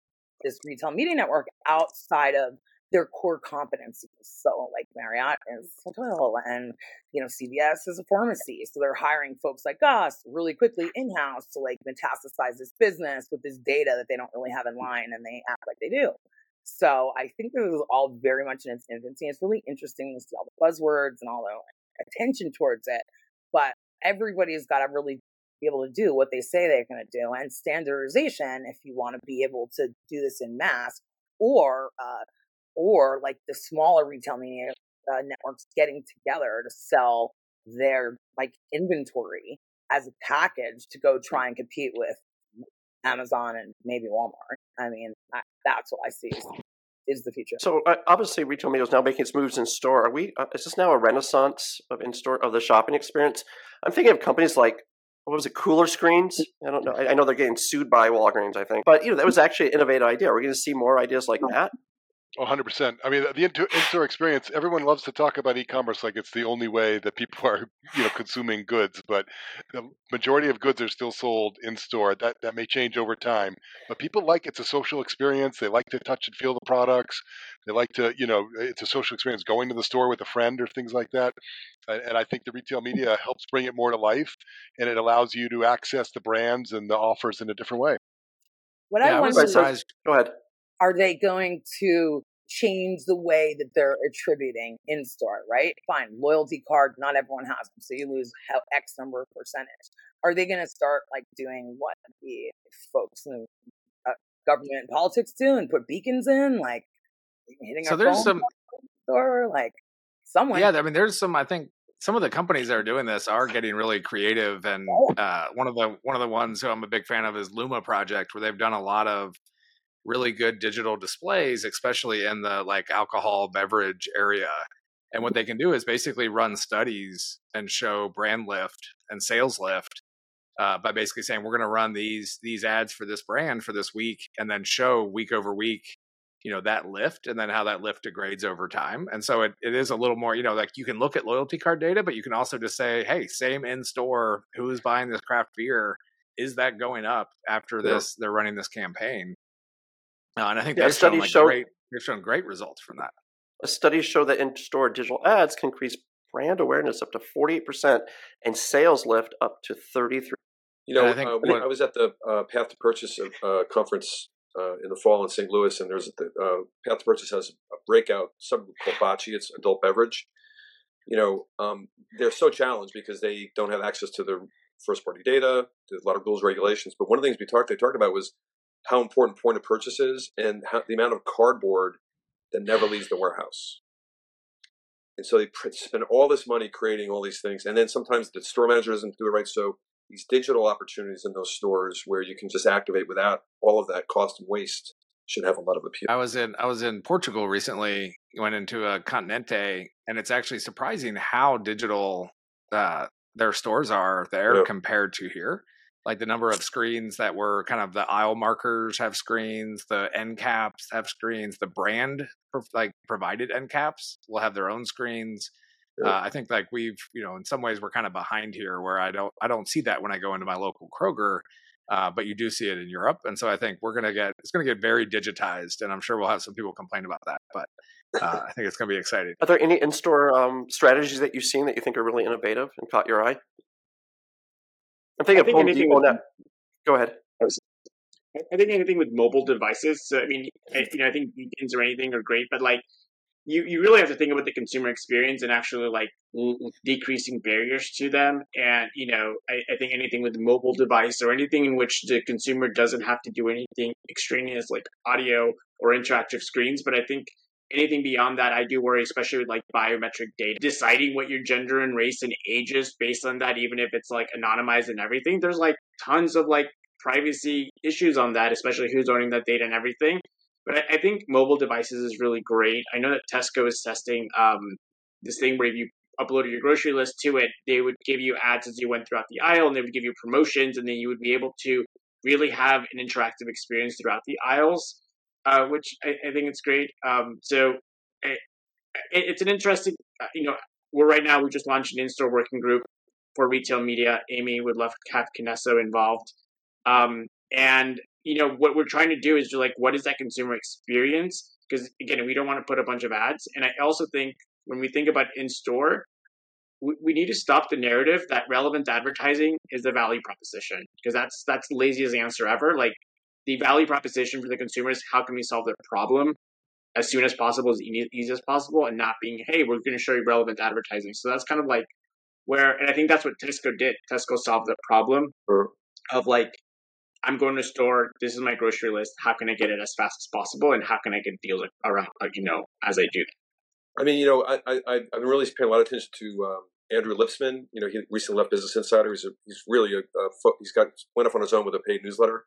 this retail media network outside of their core competencies. So, like Marriott is hotel, and you know, CVS is a pharmacy. So they're hiring folks like us really quickly in house to like metastasize this business with this data that they don't really have in line, and they act like they do. So I think this is all very much in its infancy. It's really interesting to see all the buzzwords and all the attention towards it, but everybody's got to really be able to do what they say they're going to do. And standardization, if you want to be able to do this in mass, or uh, or like the smaller retail media uh, networks getting together to sell their like inventory as a package to go try and compete with Amazon and maybe Walmart. I mean, I, that's what I see is, is the future. So uh, obviously, retail media is now making its moves in store. Are we? Uh, is this now a renaissance of in store of the shopping experience? I'm thinking of companies like what was it, Cooler Screens? I don't know. I, I know they're getting sued by Walgreens, I think, but you know that was actually an innovative idea. Are we going to see more ideas like that? Oh, 100%. I mean, the in- in-store experience, everyone loves to talk about e-commerce like it's the only way that people are, you know, consuming goods, but the majority of goods are still sold in store. That that may change over time, but people like it's a social experience. They like to touch and feel the products. They like to, you know, it's a social experience going to the store with a friend or things like that. And, and I think the retail media helps bring it more to life, and it allows you to access the brands and the offers in a different way. What Yeah, I I was surprised. Go ahead. Are they going to change the way that they're attributing in store, right? Fine, loyalty card, not everyone has them, so you lose X number of percentage. Are they going to start like doing what the folks in uh, government and politics do and put beacons in, like hitting So there's some or like someone? Yeah, I mean, there's some. I think some of the companies that are doing this are getting really creative, and uh, one of the one of the ones who I'm a big fan of is Luma Project, where they've done a lot of really good digital displays, especially in the like alcohol beverage area. And what they can do is basically run studies and show brand lift and sales lift uh, by basically saying we're going to run these these ads for this brand for this week, and then show week over week you know that lift and then how that lift degrades over time. And so it, it is a little more you know like you can look at loyalty card data but you can also just say hey same in store who is buying this craft beer? Is that going up after this they're running this campaign uh, and i think Yeah, that's shown studies like show- great they've shown great results from that Studies show that in-store digital ads can increase brand awareness up to 48% and sales lift up to 33. You know, I think uh, we- what- I was at the uh, Path to Purchase uh, conference uh, in the fall in St. Louis, and there's the uh, Path to Purchase has a breakout subgroup called Bocce. It's adult beverage, you know, um, they're so challenged because they don't have access to the first party data. There's a lot of rules, regulations. But one of the things we talked, they talked about was how important point of purchase is and how, the amount of cardboard that never leaves the warehouse. And so they spend all this money creating all these things. And then sometimes the store manager doesn't do it right. So these digital opportunities in those stores where you can just activate without all of that cost and waste should have a lot of appeal. I was in I was in Portugal recently. Went into a Continente, and it's actually surprising how digital uh, their stores are there compared to here. Like the number of screens that were kind of the aisle markers have screens, the end caps have screens, the brand like provided end caps will have their own screens. Uh, I think like we've you know in some ways we're kind of behind here where I don't I don't see that when I go into my local Kroger uh, but you do see it in Europe. And so I think we're going to get it's going to get very digitized, and I'm sure we'll have some people complain about that. But uh, I think it's going to be exciting. Are there any in-store um, strategies that you've seen that you think are really innovative and caught your eye? I'm thinking I think Depot. With, Go ahead. I think anything with mobile devices. So, I mean, I, you know, I think beacons or anything are great, but like you, you really have to think about the consumer experience and actually like decreasing barriers to them. And, you know, I, I, think anything with mobile device or anything in which the consumer doesn't have to do anything extraneous like audio or interactive screens. But I think anything beyond that, I do worry, especially with like biometric data, deciding what your gender and race and age is based on that, even if it's like anonymized and everything. There's like tons of like privacy issues on that, especially who's owning that data and everything. But I, I, think mobile devices is really great. I know that Tesco is testing um, this thing where if you uploaded your grocery list to it, they would give you ads as you went throughout the aisle, and they would give you promotions, and then you would be able to really have an interactive experience throughout the aisles, uh, which I, I, think it's great. Um, so it, it's an interesting, uh, you know, we're right now we just launched an in-store working group for retail media. Amy would love to have Kinesso involved. Um, and you know what we're trying to do is like what is that consumer experience because again we don't want to put a bunch of ads and i also think when we think about in store we, we need to stop the narrative that relevant advertising is the value proposition because that's that's the laziest answer ever like the value proposition for the consumers how can we solve their problem as soon as possible as easy as possible and not being hey we're going to show you relevant advertising so that's kind of like where and i think that's what tesco did tesco solved the problem sure. of like I'm going to store. This is my grocery list. How can I get it as fast as possible? And how can I get deals around, you know, as I do? I mean, you know, I, I, I've been really paying a lot of attention to um, Andrew Lipsman. You know, he recently left Business Insider. He's, a, he's really a, a, he's got went off on his own with a paid newsletter.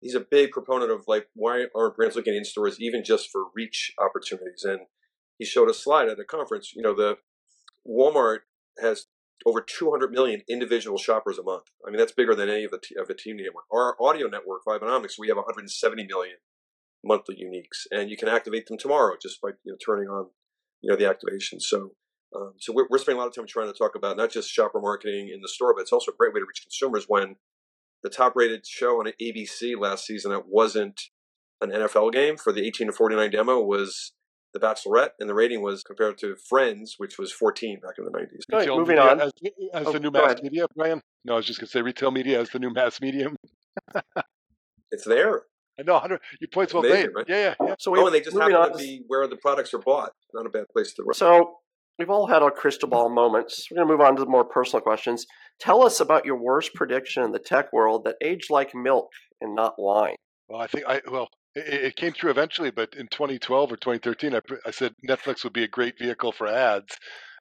He's a big proponent of like why aren't brands looking in stores even just for reach opportunities? And he showed a slide at a conference. You know, the Walmart has over 200 million individual shoppers a month. I mean, that's bigger than any of the, t- of the team network. Our audio network, Vibenomics, we have 170 million monthly uniques, and you can activate them tomorrow just by you know, turning on you know the activation. So, um, so we're, we're spending a lot of time trying to talk about not just shopper marketing in the store, but it's also a great way to reach consumers. When the top-rated show on ABC last season that wasn't an NFL game for the 18 to 49 demo was the Bachelorette, and the rating was compared to Friends, which was 14 back in the 90s. Right, moving on. As, as oh, the new mass ahead. media, Brian? No, I was just going to say retail media as the new mass medium. it's there. I know. Your point's well made. Right? Yeah, yeah, yeah. So we, oh, and they just happen on. to be where the products are bought. Not a bad place to. Run. So we've all had our crystal ball moments. We're going to move on to the more personal questions. Tell us about your worst prediction in the tech world that aged like milk and not wine. Well, I think I well it, it, came true eventually, but in 2012 or 2013, I, I said Netflix would be a great vehicle for ads.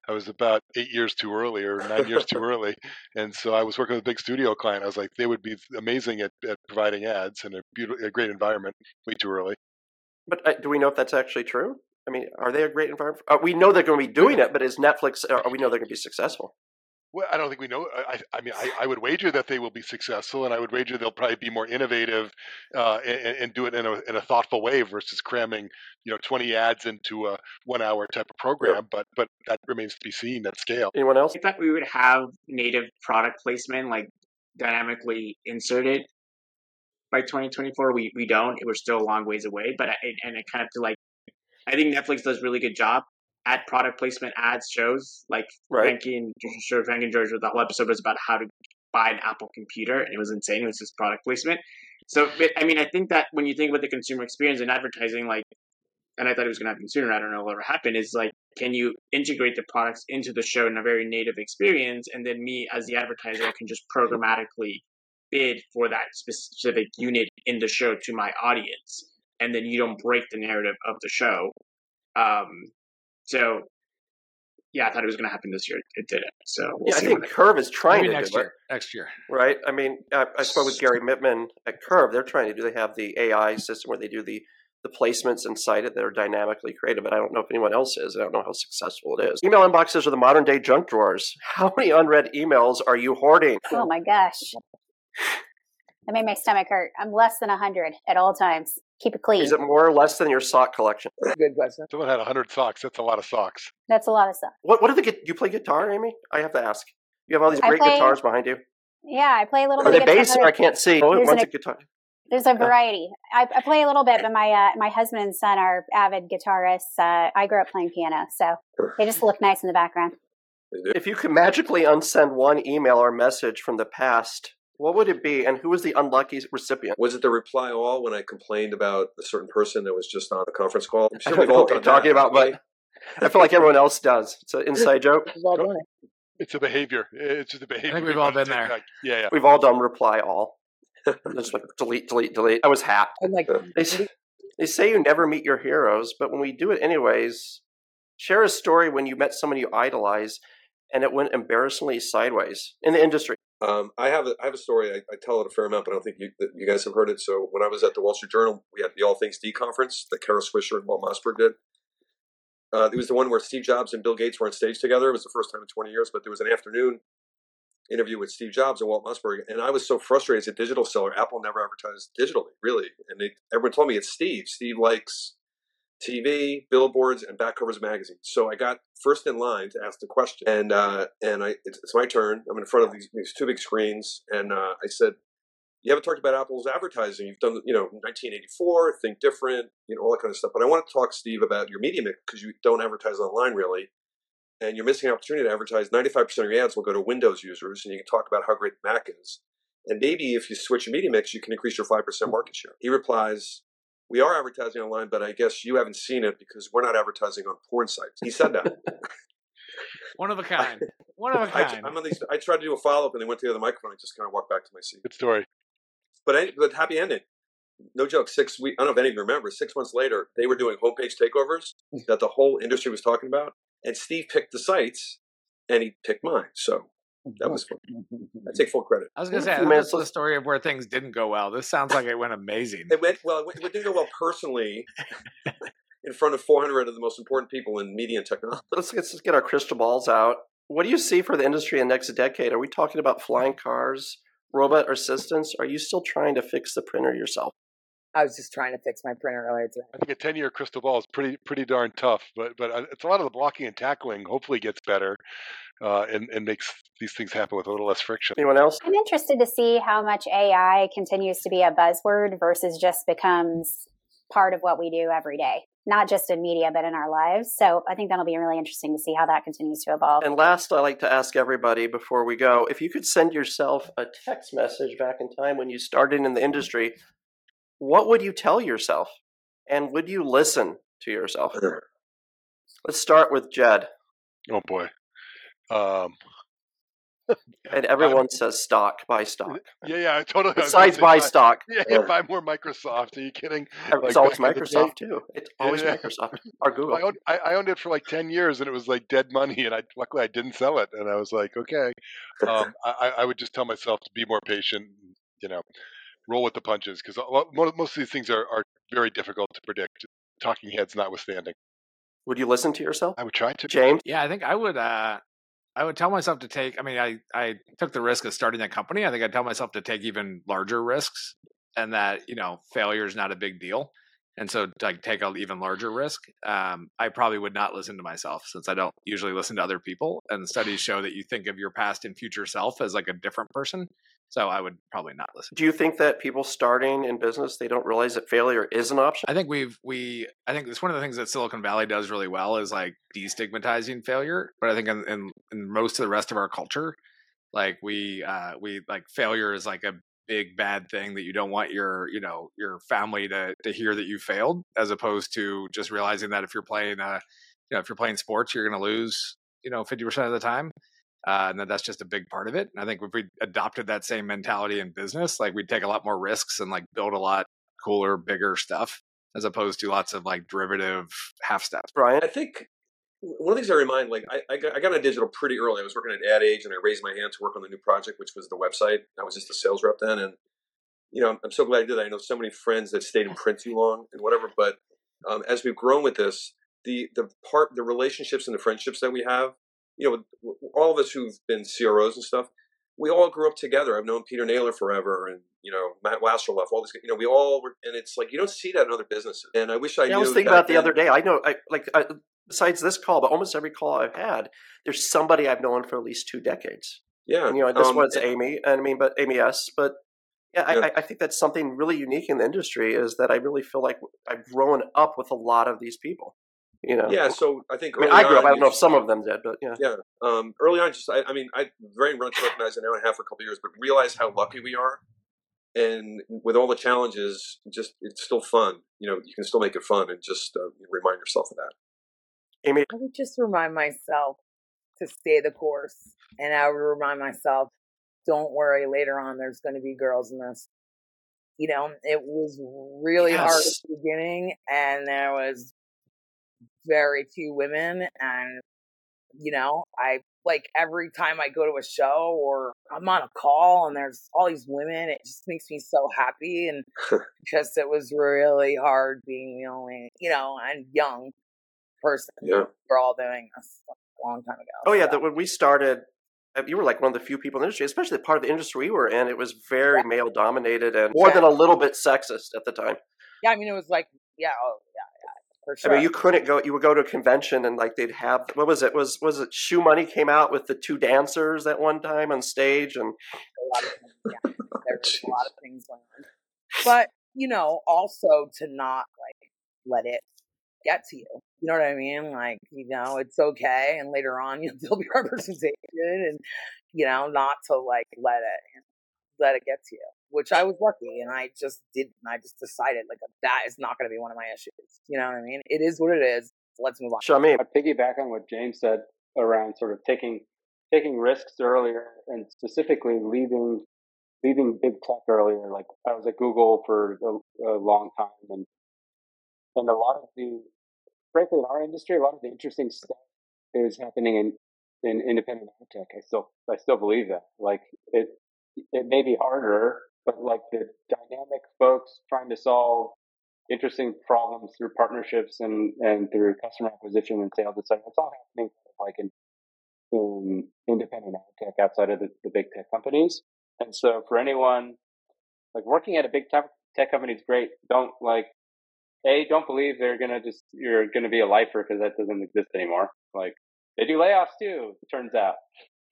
I was about eight years too early or nine years too early. And so I was working with a big studio client. I was like, they would be amazing at, at providing ads and a, beautiful, a great environment way too early. But uh, do we know if that's actually true? I mean, are they a great environment? Uh, we know they're going to be doing it, but is Netflix, uh, we know they're going to be successful? Well, I don't think we know. I, I mean, I, I, would wager that they will be successful, and I would wager they'll probably be more innovative uh, and, and, do it in a, in a thoughtful way versus cramming, you know, 20 ads into a one-hour type of program. Yeah. But but that remains to be seen at scale. Anyone else? I thought we would have native product placement like dynamically inserted by 2024. We we don't. We're still a long ways away. But I, and I kind of feel like I think Netflix does a really good job at product placement ads shows like right. Frankie and sure Frankie and George. The whole episode was about how to buy an Apple computer, and it was insane. It was just product placement. So, I mean, I think that when you think about the consumer experience and advertising, like and I thought it was going to happen sooner. I don't know what will ever happen. Is like, can you integrate the products into the show in a very native experience, and then me as the advertiser can just programmatically bid for that specific unit in the show to my audience, and then you don't break the narrative of the show. Um, so yeah, I thought it was going to happen this year. It didn't. So we'll yeah, I think KERV is trying Maybe to next do year. Next year. right? I mean, I, I spoke with Gary Mittman at KERV. They're trying to do. They have the AI system where they do the the placements inside it that are dynamically created, but I don't know if anyone else is. I don't know how successful it is. Email inboxes are the modern day junk drawers. How many unread emails are you hoarding? Oh my gosh. That made my stomach hurt. I'm less than 100 at all times. Keep it clean. Is it more or less than your sock collection? Good question. Someone had 100 socks. That's a lot of socks. That's a lot of socks. What what do they get? You play guitar, Amy? I have to ask. You have all these I great play- guitars behind you. Yeah, I play a little Are bit they of bass? I can't see. Oh, There's one's an- a guitar. There's a variety. I, I play a little bit, but my uh, my husband and son are avid guitarists. Uh, I grew up playing piano, so they just look nice in the background. If you could magically unsend one email or message from the past, what would it be, and who was the unlucky recipient? Was it the reply all when I complained about a certain person that was just on a conference call? I'm sure we've all what you're done talking that, about, haven't but I feel like everyone else does. It's an inside joke. We've all done it. It's a behavior. It's just a behavior. we've all been there. Yeah, yeah. We've all done reply all. Just like delete, delete, delete. I was hacked. I'm like, They, they say you never meet your heroes, but when we do it anyways, share a story when you met someone you idolize and it went embarrassingly sideways in the industry. Um, I have a, I have a story. I, I tell it a fair amount, but I don't think you, you guys have heard it. So when I was at the Wall Street Journal, we had the All Things D conference that Kara Swisher and Walt Mossberg did. Uh, it was the one where Steve Jobs and Bill Gates were on stage together. It was the first time in 20 years, but there was an afternoon interview with Steve Jobs and Walt Mossberg, and I was so frustrated as a digital seller. Apple never advertised digitally, really, and they, everyone told me it's Steve. Steve likes TV, billboards, and back covers of magazines. So I got first in line to ask the question, and uh, and I it's, it's my turn. I'm in front of these, these two big screens, and uh, I said, "You haven't talked about Apple's advertising. You've done, you know, 1984, Think Different, you know, all that kind of stuff. But I want to talk, Steve, about your media mix because you don't advertise online really." And you're missing an opportunity to advertise. 95% of your ads will go to Windows users, and you can talk about how great Mac is. And maybe if you switch your media mix, you can increase your 5% market share. He replies, We are advertising online, but I guess you haven't seen it because we're not advertising on porn sites. He said that. One of a kind. One of a kind. I'm on these, I tried to do a follow up and they went to the other microphone. I just kind of walked back to my seat. Good story. But, I, but happy ending. No joke. Six weeks, I don't know if any of you remember, six months later, they were doing homepage takeovers hmm. that the whole industry was talking about. And Steve picked the sites and he picked mine. So Oh, that was fun. Mm, mm, mm. I take full credit. I was going to say, few that's minutes, the story of where things didn't go well. This sounds like it went amazing. It went well. It went- it didn't go well personally in front of 400 of the most important people in media and technology. Let's, let's just get our crystal balls out. What do you see for the industry in the next decade? Are we talking about flying cars, robot assistants? Are you still trying to fix the printer yourself? I was just trying to fix my printer earlier today. I think a 10 year crystal ball is pretty pretty darn tough, but but uh, it's a lot of the blocking and tackling hopefully gets better uh, and, and makes these things happen with a little less friction. Anyone else? I'm interested to see how much AI continues to be a buzzword versus just becomes part of what we do every day, not just in media, but in our lives. So I think that'll be really interesting to see how that continues to evolve. And last, I like to ask everybody before we go if you could send yourself a text message back in time when you started in the industry, what would you tell yourself? And would you listen to yourself? Let's start with Jed. Oh boy. Um, And everyone says stock, buy stock. yeah, yeah, I totally. I was Besides say buy stock. Yeah, yeah, buy more Microsoft. Are you kidding? It's Like, always back in the day- Microsoft too. It's always Yeah. Microsoft or Google. I owned, I, I owned it for like ten years, and it was like dead money. And I luckily I didn't sell it, and I was like, okay. Um, I, I I would just tell myself to be more patient. You know, roll with the punches because most of these things are, are very difficult to predict. Talking heads notwithstanding, Would you listen to yourself? I would try to. James? Yeah, I think I would. Uh, I would tell myself to take. I mean, I I took the risk of starting that company. I think I'd tell myself to take even larger risks, and that you know failure is not a big deal. And so, like, take an even larger risk. Um, I probably would not listen to myself since I don't usually listen to other people. And studies show that you think of your past and future self as like a different person. So I would probably not listen. Do you think that people starting in business they don't realize that failure is an option? I think we've we I think it's one of the things that Silicon Valley does really well is like destigmatizing failure. But I think in, in, in most of the rest of our culture, like we uh we like failure is like a big bad thing that you don't want your you know your family to to hear that you failed as opposed to just realizing that if you're playing uh you know if you're playing sports you're going to lose you know 50% of the time uh, and that that's just a big part of it and i think if we adopted that same mentality in business like we'd take a lot more risks and like build a lot cooler bigger stuff as opposed to lots of like derivative half steps brian i think one of the things I remind, like I, I, got, I got on digital pretty early. I was working at Ad Age, and I raised my hand to work on the new project, which was the website. I was just a sales rep then, and you know, I'm, I'm so glad I did that. I know so many friends that stayed in print too long and whatever. But um, as we've grown with this, the the part, the relationships and the friendships that we have, you know, all of us who've been CROs and stuff, we all grew up together. I've known Peter Naylor forever, and you know Matt Wasserlauf, all these. You know, we all were, and it's like you don't see that in other businesses. And I wish I. Yeah, I was thinking about the other day. I know, I like. I, besides this call, but almost every call I've had, there's somebody I've known for at least two decades. Yeah, and, you know, this um, one's Amy, and I mean, but Amy S. But yeah, yeah. I, I, think that's something really unique in the industry is that I really feel like I've grown up with a lot of these people. You know. Yeah, so I think I, mean, I grew up. I don't know if some of them did, but yeah. Yeah. Um, early on, just I, I mean, I very much recognize I know I have for a couple years, but realize how lucky we are and with all the challenges, just it's still fun. You know, you can still make it fun, and just uh, remind yourself of that. Amy? I would just remind myself to stay the course. And I would remind myself, don't worry, later on there's going to be girls in this. You know, it was really yes. hard at the beginning, and there was very few women. And, you know, I like every time I go to a show or I'm on a call and there's all these women, it just makes me so happy. And because it was really hard being the only, you know, and young person. Yeah. We're all doing this a long time ago. Oh, yeah. That when we started, uh, you were like one of the few people in the industry, especially the part of the industry we were in. It was very yeah. male dominated and more yeah. than a little bit sexist at the time. Yeah. I mean, it was like, yeah. Sure. I mean, you couldn't go. You would go to a convention and like they'd have what was it? Was was it Shoemoney came out with the two dancers at one time on stage and a lot of things, yeah, there's a lot of things going on. But you know, also to not like let it get to you. You know what I mean? Like, you know, it's okay. And later on, you'll there'll be representation and, you know, not to like let it, let it get to you, which I was lucky. And I just did, and I just decided like that is not going to be one of my issues. You know what I mean? It is what it is. Let's move on. Shamim. I piggyback on what James said around sort of taking, taking risks earlier and specifically leaving leaving big tech earlier. Like I was at Google for a, a long time and and a lot of the frankly, in our industry, a lot of the interesting stuff is happening in in independent tech. I still I still believe that. Like it it may be harder, but like the dynamic folks trying to solve interesting problems through partnerships and and through customer acquisition and sales, etc. It's all happening like in in independent tech outside of the, the big tech companies. And so for anyone like working at a big tech, tech company is great. Don't like a don't believe they're gonna just you're gonna be a lifer because that doesn't exist anymore. Like they do layoffs too. It turns out.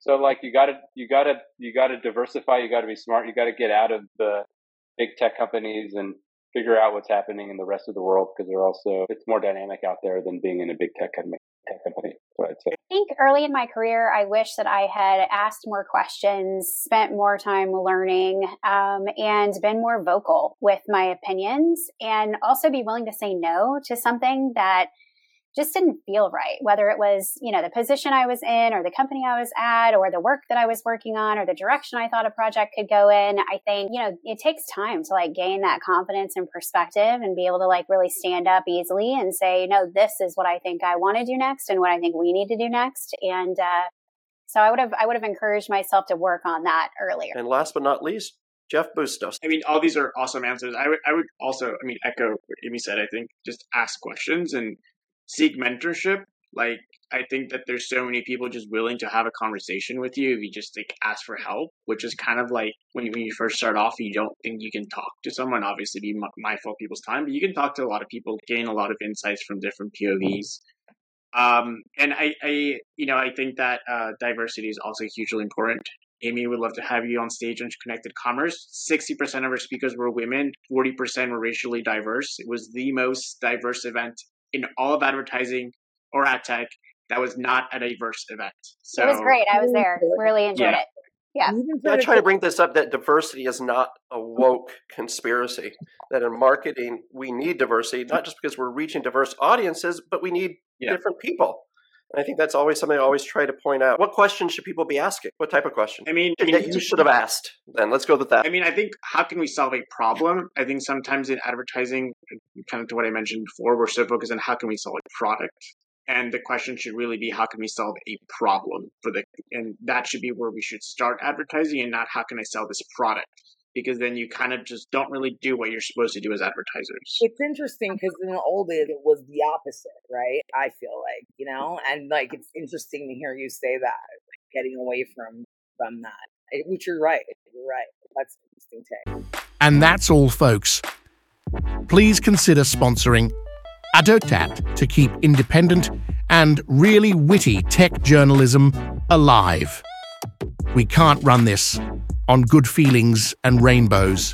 So like you gotta you gotta you gotta diversify. You gotta be smart. You gotta get out of the big tech companies and figure out what's happening in the rest of the world because they're also it's more dynamic out there than being in a big tech company. Company. I think early in my career, I wish that I had asked more questions, spent more time learning, um, and been more vocal with my opinions, and also be willing to say no to something that just didn't feel right, whether it was, you know, the position I was in or the company I was at or the work that I was working on or the direction I thought a project could go in. I think, you know, it takes time to like gain that confidence and perspective and be able to like really stand up easily and say, no, this is what I think I want to do next and what I think we need to do next. And, uh, so I would have, I would have encouraged myself to work on that earlier. And last but not least, Jeff Bustos. I mean, all these are awesome answers. I would, I would also, I mean, echo what Amy said. I think just ask questions and seek mentorship like i think that there's so many people just willing to have a conversation with you if you just like ask for help which is kind of like when you, when you first start off you don't think you can talk to someone obviously be mindful of people's time but you can talk to a lot of people gain a lot of insights from different povs um, and I, I you know i think that uh, diversity is also hugely important Amy would love to have you on stage on Connected Commerce. 60% of our speakers were women, 40% were racially diverse. It was the most diverse event in all of advertising or ad tech that was not a diverse event. So it was great. I was there. Really enjoyed yeah. it. Yeah. I try to bring this up that diversity is not a woke conspiracy. That in marketing, we need diversity, not just because we're reaching diverse audiences, but we need yeah. different people. And I think that's always something I always try to point out. What questions should people be asking? What type of question? I mean, that you should have asked. Then let's go with that. I mean, I think how can we solve a problem? I think sometimes in advertising, kind of to what I mentioned before, we're so focused on how can we solve a product. And the question should really be how can we solve a problem for the and that should be where we should start advertising and not how can i sell this product? Because then you kind of just don't really do what you're supposed to do as advertisers. It's interesting because in the old days it was the opposite right? I feel like you know? And like it's interesting to hear you say that like getting away from from that. Which you're right you're right. That's interesting take. And that's all folks please consider sponsoring Adotat to keep independent and really witty tech journalism alive. We can't run this on good feelings and rainbows.